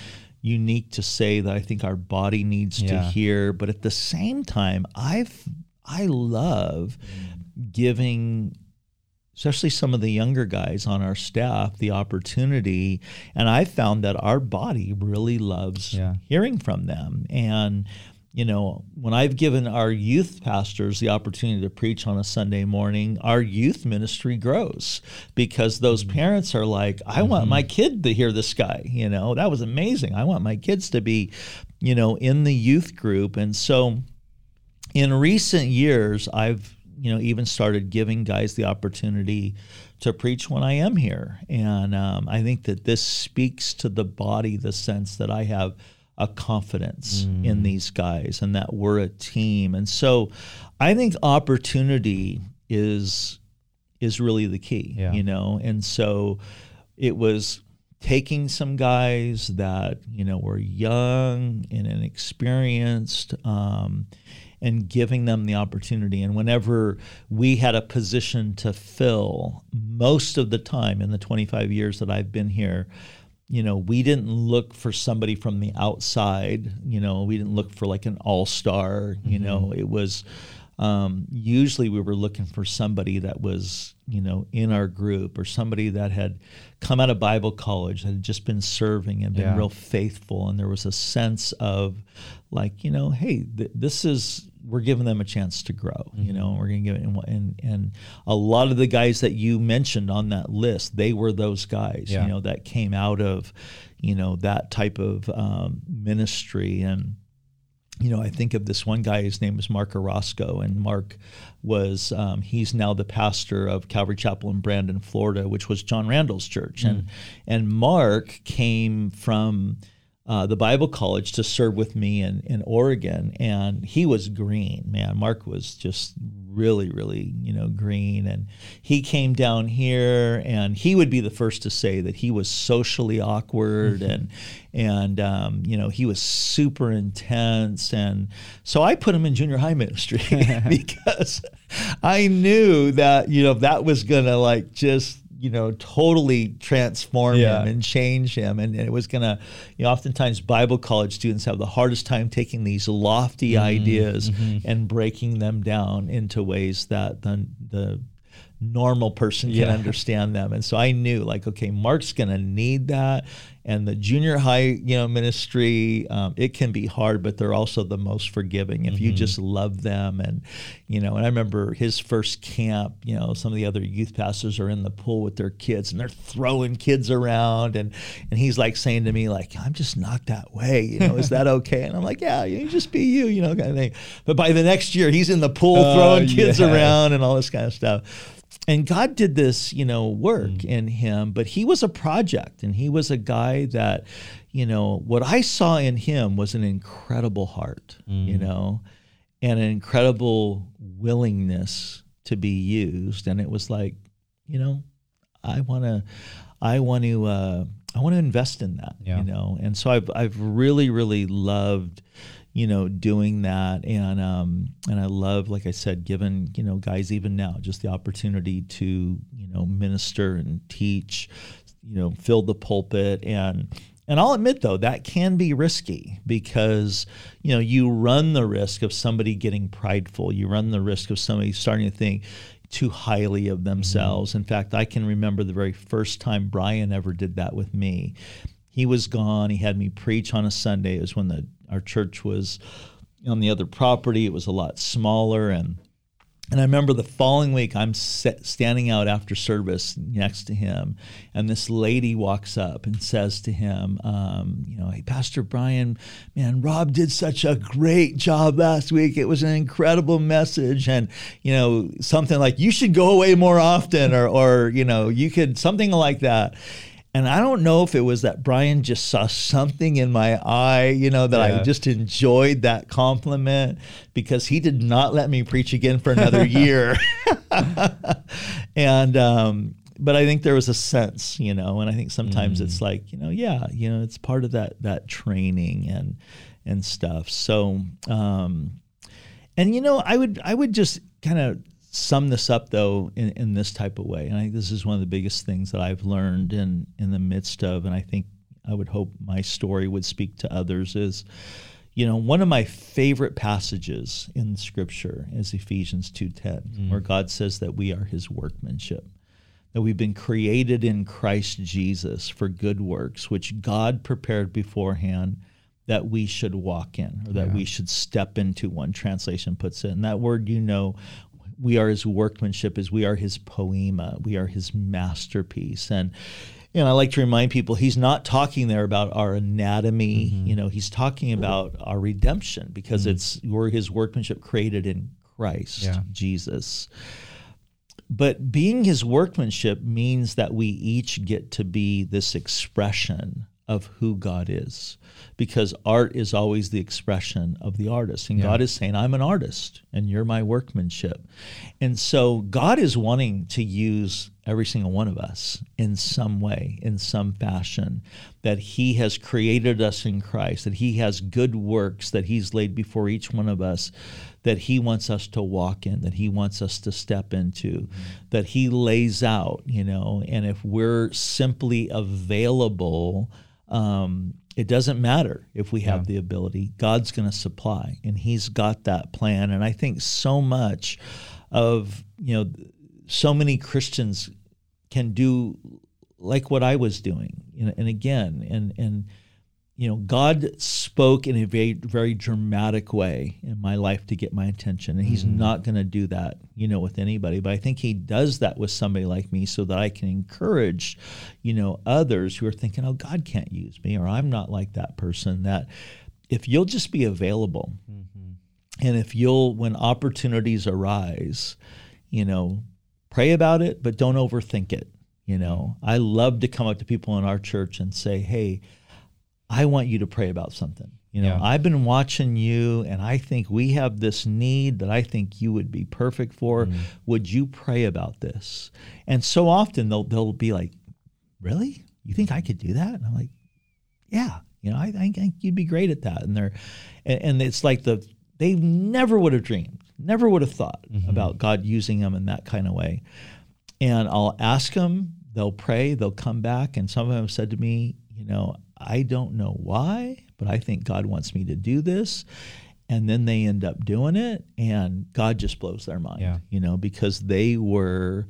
unique to say that I think our body needs yeah. to hear. But at the same time, I've I love giving especially some of the younger guys on our staff the opportunity and i found that our body really loves yeah. hearing from them and you know when i've given our youth pastors the opportunity to preach on a sunday morning our youth ministry grows because those mm-hmm. parents are like i mm-hmm. want my kid to hear this guy you know that was amazing i want my kids to be you know in the youth group and so in recent years, I've you know even started giving guys the opportunity to preach when I am here, and um, I think that this speaks to the body, the sense that I have a confidence mm. in these guys and that we're a team, and so I think opportunity is is really the key, yeah. you know, and so it was taking some guys that you know were young and inexperienced um, and giving them the opportunity. And whenever we had a position to fill, most of the time in the 25 years that I've been here, you know, we didn't look for somebody from the outside. You know, we didn't look for like an all star. You mm-hmm. know, it was um, usually we were looking for somebody that was, you know, in our group or somebody that had come out of Bible college, that had just been serving and been yeah. real faithful. And there was a sense of like, you know, hey, th- this is, we're giving them a chance to grow, mm-hmm. you know, we're going to give it. And, and, and, a lot of the guys that you mentioned on that list, they were those guys, yeah. you know, that came out of, you know, that type of um, ministry. And, you know, I think of this one guy. His name was Mark Orozco, and Mark was um, he's now the pastor of Calvary Chapel in Brandon, Florida, which was John Randall's church. Mm. And and Mark came from uh, the Bible college to serve with me in, in Oregon, and he was green, man. Mark was just really, really, you know, green. And he came down here, and he would be the first to say that he was socially awkward, mm-hmm. and and um, you know, he was super intense. And so I put him in junior high ministry because I knew that you know that was gonna like just you know totally transform yeah. him and change him and, and it was going to you know oftentimes bible college students have the hardest time taking these lofty mm-hmm. ideas mm-hmm. and breaking them down into ways that the the normal person can yeah. understand them and so i knew like okay mark's going to need that and the junior high you know ministry um, it can be hard but they're also the most forgiving if mm-hmm. you just love them and you know and i remember his first camp you know some of the other youth pastors are in the pool with their kids and they're throwing kids around and and he's like saying to me like i'm just not that way you know is that okay and i'm like yeah you just be you you know kind of thing but by the next year he's in the pool oh, throwing kids yeah. around and all this kind of stuff and God did this, you know, work mm. in him, but he was a project and he was a guy that, you know, what I saw in him was an incredible heart, mm. you know, and an incredible willingness to be used. And it was like, you know, I want to, I want to, uh, I want to invest in that, yeah. you know. And so I've, I've really, really loved, you know, doing that. And um, and I love, like I said, giving you know guys even now just the opportunity to you know minister and teach, you know, fill the pulpit and. And I'll admit though that can be risky because you know you run the risk of somebody getting prideful. You run the risk of somebody starting to think too highly of themselves. Mm-hmm. In fact, I can remember the very first time Brian ever did that with me. He was gone. He had me preach on a Sunday. It was when the our church was on the other property. It was a lot smaller, and And I remember the following week, I'm standing out after service next to him, and this lady walks up and says to him, um, "You know, hey, Pastor Brian, man, Rob did such a great job last week. It was an incredible message, and you know, something like you should go away more often, or, or you know, you could something like that." And I don't know if it was that Brian just saw something in my eye, you know, that yeah. I just enjoyed that compliment because he did not let me preach again for another year. and, um, but I think there was a sense, you know, and I think sometimes mm. it's like, you know, yeah, you know, it's part of that that training and and stuff. So, um, and you know, I would I would just kind of sum this up though in, in this type of way and i think this is one of the biggest things that i've learned in in the midst of and i think i would hope my story would speak to others is you know one of my favorite passages in scripture is ephesians 2.10 mm. where god says that we are his workmanship that we've been created in christ jesus for good works which god prepared beforehand that we should walk in or that yeah. we should step into one translation puts it and that word you know we are his workmanship as we are his poema we are his masterpiece and you know i like to remind people he's not talking there about our anatomy mm-hmm. you know he's talking about our redemption because mm-hmm. it's we're his workmanship created in christ yeah. jesus but being his workmanship means that we each get to be this expression of who God is because art is always the expression of the artist. And yeah. God is saying, I'm an artist and you're my workmanship. And so God is wanting to use every single one of us in some way, in some fashion, that He has created us in Christ, that He has good works that He's laid before each one of us, that He wants us to walk in, that He wants us to step into, mm-hmm. that He lays out, you know, and if we're simply available, um, it doesn't matter if we have yeah. the ability. God's going to supply, and He's got that plan. And I think so much of you know, so many Christians can do like what I was doing, and again, and and you know, God spoke in a very, very dramatic way in my life to get my attention. And He's mm-hmm. not going to do that, you know, with anybody. But I think He does that with somebody like me so that I can encourage, you know, others who are thinking, oh, God can't use me, or I'm not like that person. That if you'll just be available, mm-hmm. and if you'll, when opportunities arise, you know, pray about it, but don't overthink it. You know, I love to come up to people in our church and say, hey, I want you to pray about something. You know, yeah. I've been watching you and I think we have this need that I think you would be perfect for. Mm. Would you pray about this? And so often they'll they'll be like, Really? You think I could do that? And I'm like, Yeah, you know, I, I think you'd be great at that. And they're and, and it's like the they never would have dreamed, never would have thought mm-hmm. about God using them in that kind of way. And I'll ask them, they'll pray, they'll come back, and some of them said to me, you know, I don't know why, but I think God wants me to do this. And then they end up doing it, and God just blows their mind, yeah. you know, because they were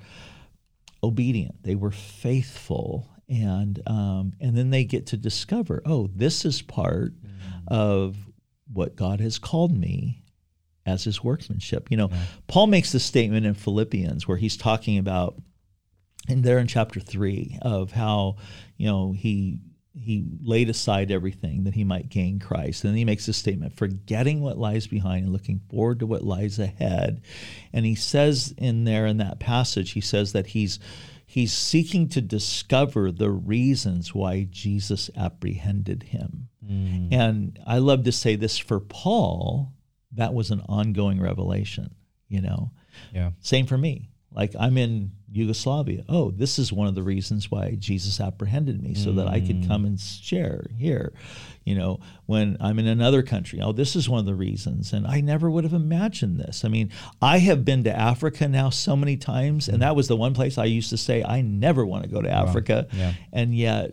obedient, they were faithful, and um, and then they get to discover, oh, this is part mm. of what God has called me as His workmanship. You know, yeah. Paul makes this statement in Philippians where he's talking about, and there in chapter three of how you know he he laid aside everything that he might gain Christ. And then he makes this statement, forgetting what lies behind and looking forward to what lies ahead. And he says in there in that passage, he says that he's he's seeking to discover the reasons why Jesus apprehended him. Mm. And I love to say this for Paul, that was an ongoing revelation, you know. Yeah. Same for me. Like I'm in Yugoslavia. Oh, this is one of the reasons why Jesus apprehended me so mm. that I could come and share here. You know, when I'm in another country, oh, this is one of the reasons. And I never would have imagined this. I mean, I have been to Africa now so many times, and that was the one place I used to say, I never want to go to Africa. Wow. Yeah. And yet,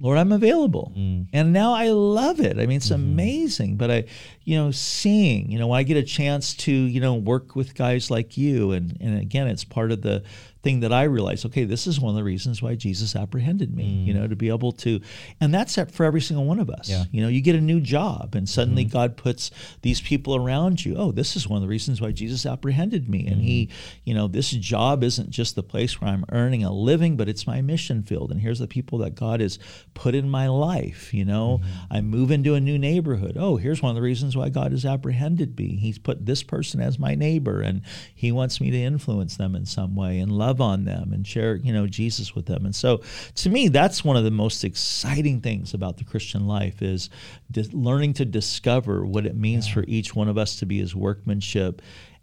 Lord, I'm available. Mm. And now I love it. I mean, it's mm-hmm. amazing. But I, you know, seeing, you know, when I get a chance to, you know, work with guys like you, and, and again, it's part of the thing that I realized, okay, this is one of the reasons why Jesus apprehended me, mm. you know, to be able to, and that's it for every single one of us. Yeah. You know, you get a new job and suddenly mm-hmm. God puts these people around you. Oh, this is one of the reasons why Jesus apprehended me. And mm-hmm. he, you know, this job isn't just the place where I'm earning a living, but it's my mission field. And here's the people that God has put in my life. You know, mm-hmm. I move into a new neighborhood. Oh, here's one of the reasons why God has apprehended me. He's put this person as my neighbor and he wants me to influence them in some way and love love on them and share, you know, Jesus with them. And so to me, that's one of the most exciting things about the Christian life is di- learning to discover what it means yeah. for each one of us to be his workmanship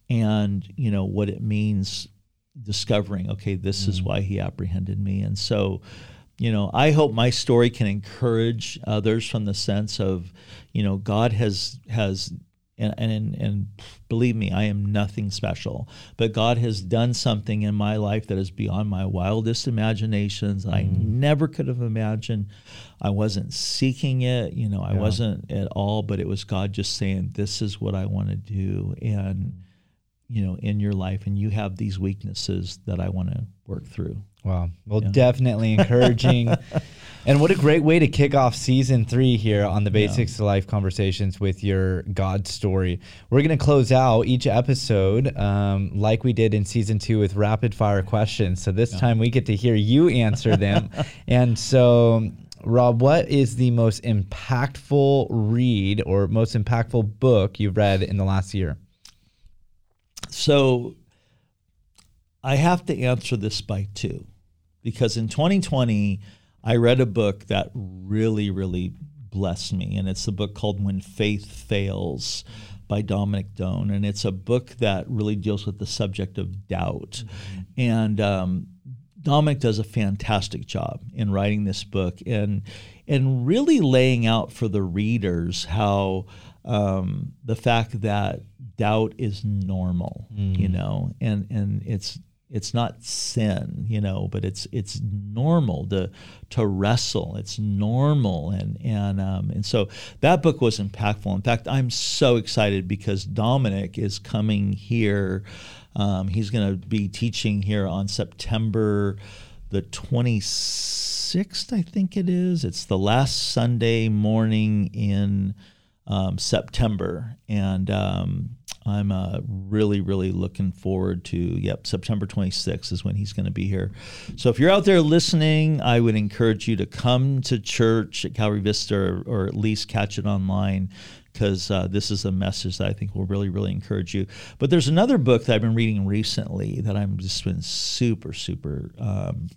and, you know, what it means discovering, okay, this mm is why he apprehended me. And so, you know, I hope my story can encourage others from the sense of, you know, God has has and, and and believe me, I am nothing special. But God has done something in my life that is beyond my wildest imaginations. Mm. I never could have imagined. I wasn't seeking it, you know, I yeah. wasn't at all, but it was God just saying, This is what I want to do. And you know, in your life, and you have these weaknesses that I want to work through. Wow. Well, yeah. definitely encouraging. and what a great way to kick off season three here on the Basics yeah. of Life conversations with your God story. We're going to close out each episode um, like we did in season two with rapid fire questions. So this yeah. time we get to hear you answer them. and so, Rob, what is the most impactful read or most impactful book you've read in the last year? So, I have to answer this by two because in 2020, I read a book that really, really blessed me. And it's a book called When Faith Fails by Dominic Done. And it's a book that really deals with the subject of doubt. Mm-hmm. And um, Dominic does a fantastic job in writing this book and, and really laying out for the readers how um, the fact that doubt is normal, mm. you know, and, and it's it's not sin you know but it's it's normal to to wrestle. It's normal and and um, and so that book was impactful. In fact i'm so excited because dominic is coming here. Um, he's going to be teaching here on september the 26th i think it is. It's the last sunday morning in um, september. And um, I'm uh, really, really looking forward to. Yep, September 26th is when he's going to be here. So if you're out there listening, I would encourage you to come to church at Calvary Vista or, or at least catch it online because uh, this is a message that I think will really, really encourage you. But there's another book that I've been reading recently that I'm just been super, super um,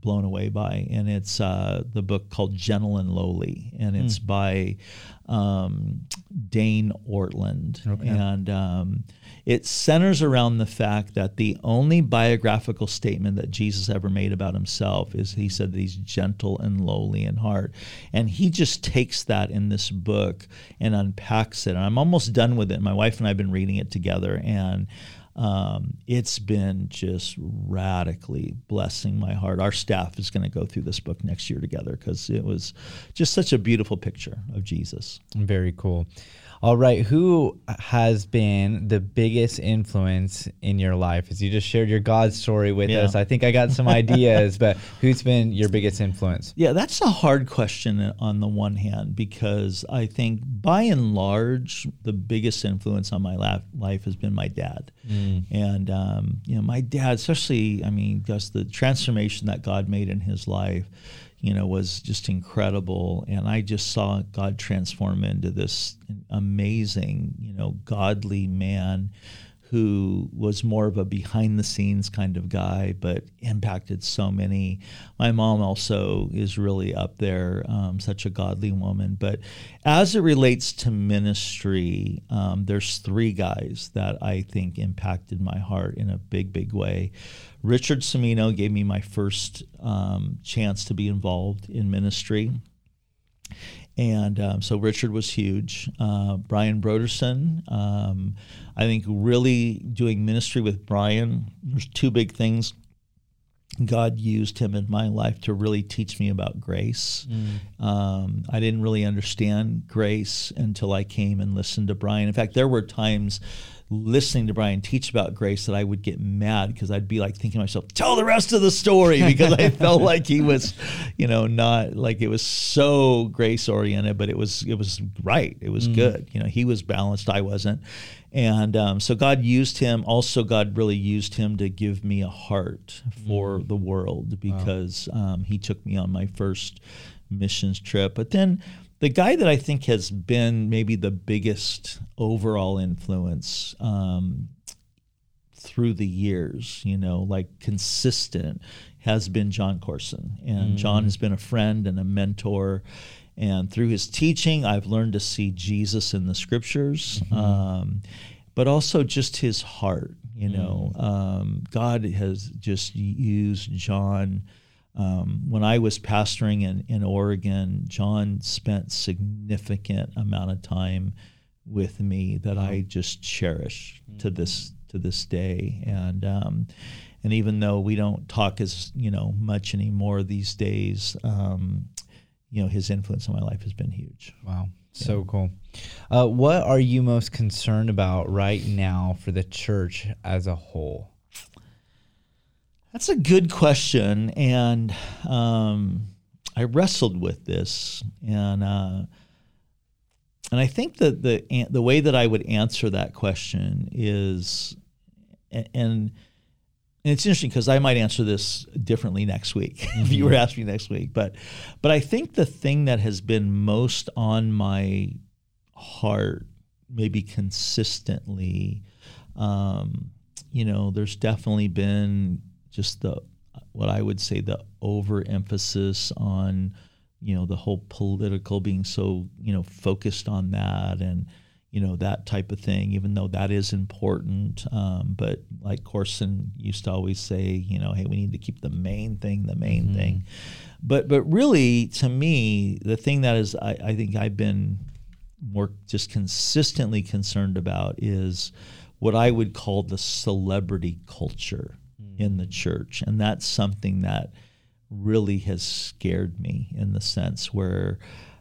blown away by, and it's uh, the book called Gentle and Lowly, and it's mm. by um, Dane Ortlund. okay. and um, it centers around the fact that the only biographical statement that Jesus ever made about himself is he said that he's gentle and lowly in heart, and he just takes that in this book and unpacks it. And I'm almost done with it. My wife and I have been reading it together, and um, it's been just radically blessing my heart. Our staff is going to go through this book next year together because it was just such a beautiful picture of Jesus. Very cool. All right. Who has been the biggest influence in your life? As you just shared your God story with yeah. us, I think I got some ideas, but who's been your biggest influence? Yeah, that's a hard question on the one hand, because I think by and large, the biggest influence on my life has been my dad. Mm. And, um, you know, my dad, especially, I mean, just the transformation that God made in his life you know, was just incredible. And I just saw God transform into this amazing, you know, godly man who was more of a behind the scenes kind of guy, but impacted so many. My mom also is really up there, um, such a godly woman. But as it relates to ministry, um, there's three guys that I think impacted my heart in a big, big way. Richard Semino gave me my first um, chance to be involved in ministry. And um, so Richard was huge. Uh, Brian Brodersen, um, I think really doing ministry with Brian, there's two big things. God used him in my life to really teach me about grace. Mm. Um, I didn't really understand grace until I came and listened to Brian. In fact, there were times listening to Brian teach about grace that I would get mad because I'd be like thinking to myself, tell the rest of the story because I felt like he was, you know, not like it was so grace oriented, but it was it was right. It was mm. good. You know, he was balanced, I wasn't. And um, so God used him. Also, God really used him to give me a heart for mm. the world because wow. um, he took me on my first missions trip. But then the guy that I think has been maybe the biggest overall influence um, through the years, you know, like consistent, has been Jon Courson. And mm. Jon has been a friend and a mentor. And through his teaching, I've learned to see Jesus in the scriptures, mm-hmm. um, but also just his heart. You know, mm. um, God has just used Jon um, when I was pastoring in, in Oregon, Jon spent significant amount of time with me that I just cherish mm-hmm. to this to this day. And um, and even though we don't talk as you know much anymore these days, um, you know his influence on my life has been huge. Wow. So yeah. cool. Uh, what are you most concerned about right now for the church as a whole? That's a good question, and um, I wrestled with this, and uh, and I think that the the way that I would answer that question is, and, and it's interesting because I might answer this differently next week mm-hmm. if you were mm-hmm. asking me next week. But but I think the thing that has been most on my heart, maybe consistently, um, you know, there's definitely been just the what I would say the overemphasis on you know the whole political being so you know focused on that and you know that type of thing even though that is important. Um, but like Courson used to always say you know hey we need to keep the main thing the main mm-hmm. thing. But but really to me the thing that is I, I think I've been more just consistently concerned about is what I would call the celebrity culture in the church. And that's something that really has scared me in the sense where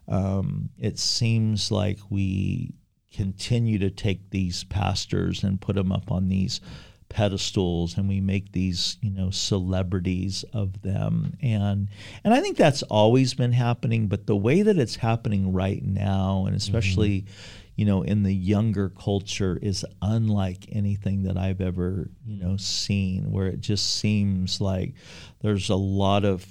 um, it seems like we continue to take these pastors and put them up on these pedestals and we make these you know celebrities of them and and I think that's always been happening but the way that it's happening right now and especially mm-hmm you know, in the younger culture is unlike anything that I've ever, you know, seen, where it just seems like there's a lot of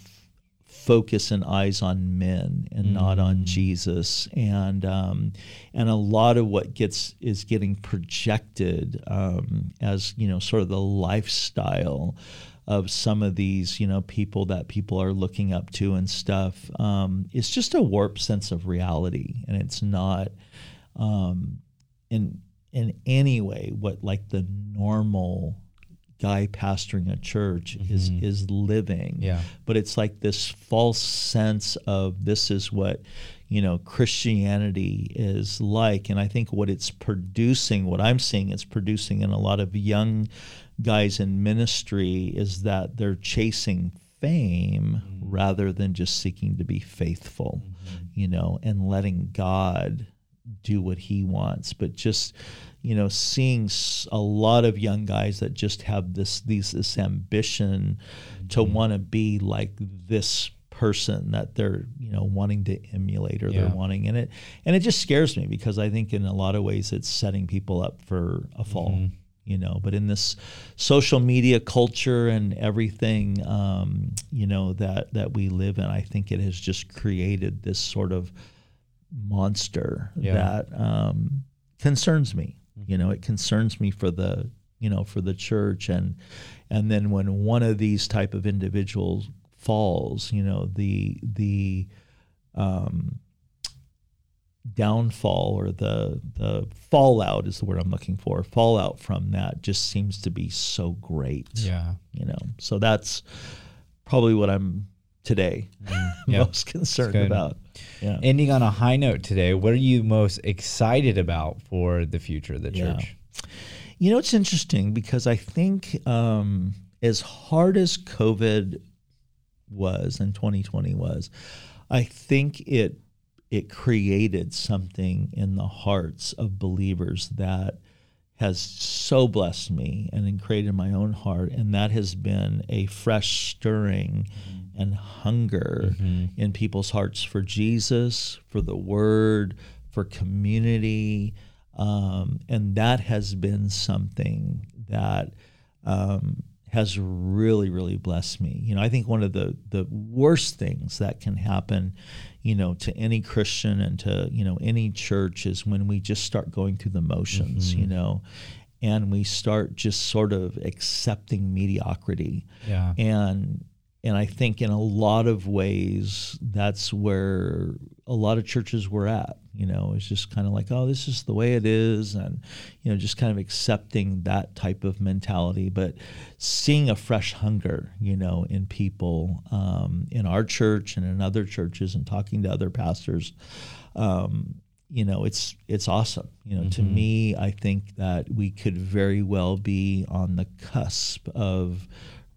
focus and eyes on men and mm. not on mm. Jesus, and um, and a lot of what gets is getting projected um, as you know, sort of the lifestyle of some of these, you know, people that people are looking up to and stuff. Um, it's just a warped sense of reality, and it's not um, in in any way what like the normal guy pastoring a church mm-hmm. is is living. Yeah. But it's like this false sense of this is what you know Christianity is like, and I think what it's producing, what I'm seeing, it's producing in a lot of young guys in ministry is that they're chasing fame mm-hmm. rather than just seeking to be faithful, mm-hmm. you know, and letting God do what he wants but just you know seeing a lot of young guys that just have this these this ambition mm-hmm. to want to be like this person that they're you know wanting to emulate or yeah. they're wanting in it and it just scares me because i think in a lot of ways it's setting people up for a fall mm-hmm. you know but in this social media culture and everything um, you know that that we live in i think it has just created this sort of monster yeah. that um, concerns me. Mm-hmm. You know, it concerns me for the you know for the church and and then when one of these type of individuals falls, you know, the the um, downfall or the the fallout is the word I'm looking for. Fallout from that just seems to be so great. Yeah. You know. So that's probably what I'm today mm, most concerned about. Yeah. Ending on a high note today, what are you most excited about for the future of the church? Yeah. You know, it's interesting because I think um, as hard as COVID was and 2020 was, I think it it created something in the hearts of believers that has so blessed me and created my own heart, and that has been a fresh stirring mm-hmm. And hunger mm-hmm. in people's hearts for Jesus, for the Word, for community, um, and that has been something that um, has really, really blessed me. You know, I think one of the the worst things that can happen, you know, to any Christian and to you know any church is when we just start going through the motions. Mm-hmm. You know, and we start just sort of accepting mediocrity. Yeah. And and I think in a lot of ways that's where a lot of churches were at. You know, it's just kind of like, oh, this is the way it is, and you know, just kind of accepting that type of mentality. But seeing a fresh hunger, you know, in people um, in our church and in other churches, and talking to other pastors. Um, you know it's it's awesome you know mm-hmm. to me i think that we could very well be on the cusp of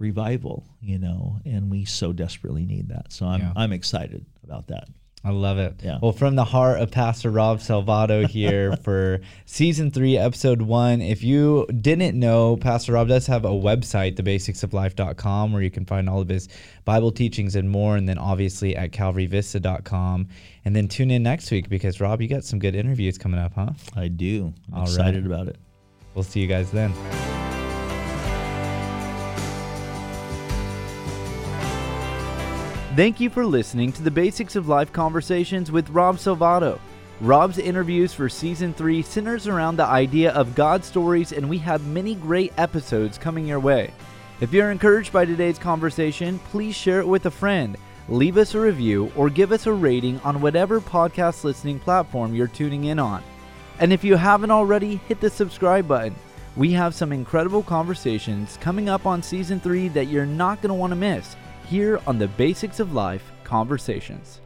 revival, you know, and we so desperately need that. So I'm yeah. I'm excited about that. I love it. Yeah. Well, from the heart of Pastor Rob Salvato here for season three, episode one. If you didn't know, Pastor Rob does have a website, thebasicsoflife.com, where you can find all of his Bible teachings and more. And then obviously at calvaryvista.com. And then tune in next week because, Rob, you got some good interviews coming up, huh? I do. I'm all excited right. about it. We'll see you guys then. Thank you for listening to the Basics of Life conversations with Rob Salvato. Rob's interviews for season 3 centers around the idea of God stories, and we have many great episodes coming your way. If you're encouraged by today's conversation, please share it with a friend, leave us a review, or give us a rating on whatever podcast listening platform you're tuning in on. And if you haven't already, hit the subscribe button. We have some incredible conversations coming up on season 3 that you're not going to want to miss here on the Basics of Life Conversations.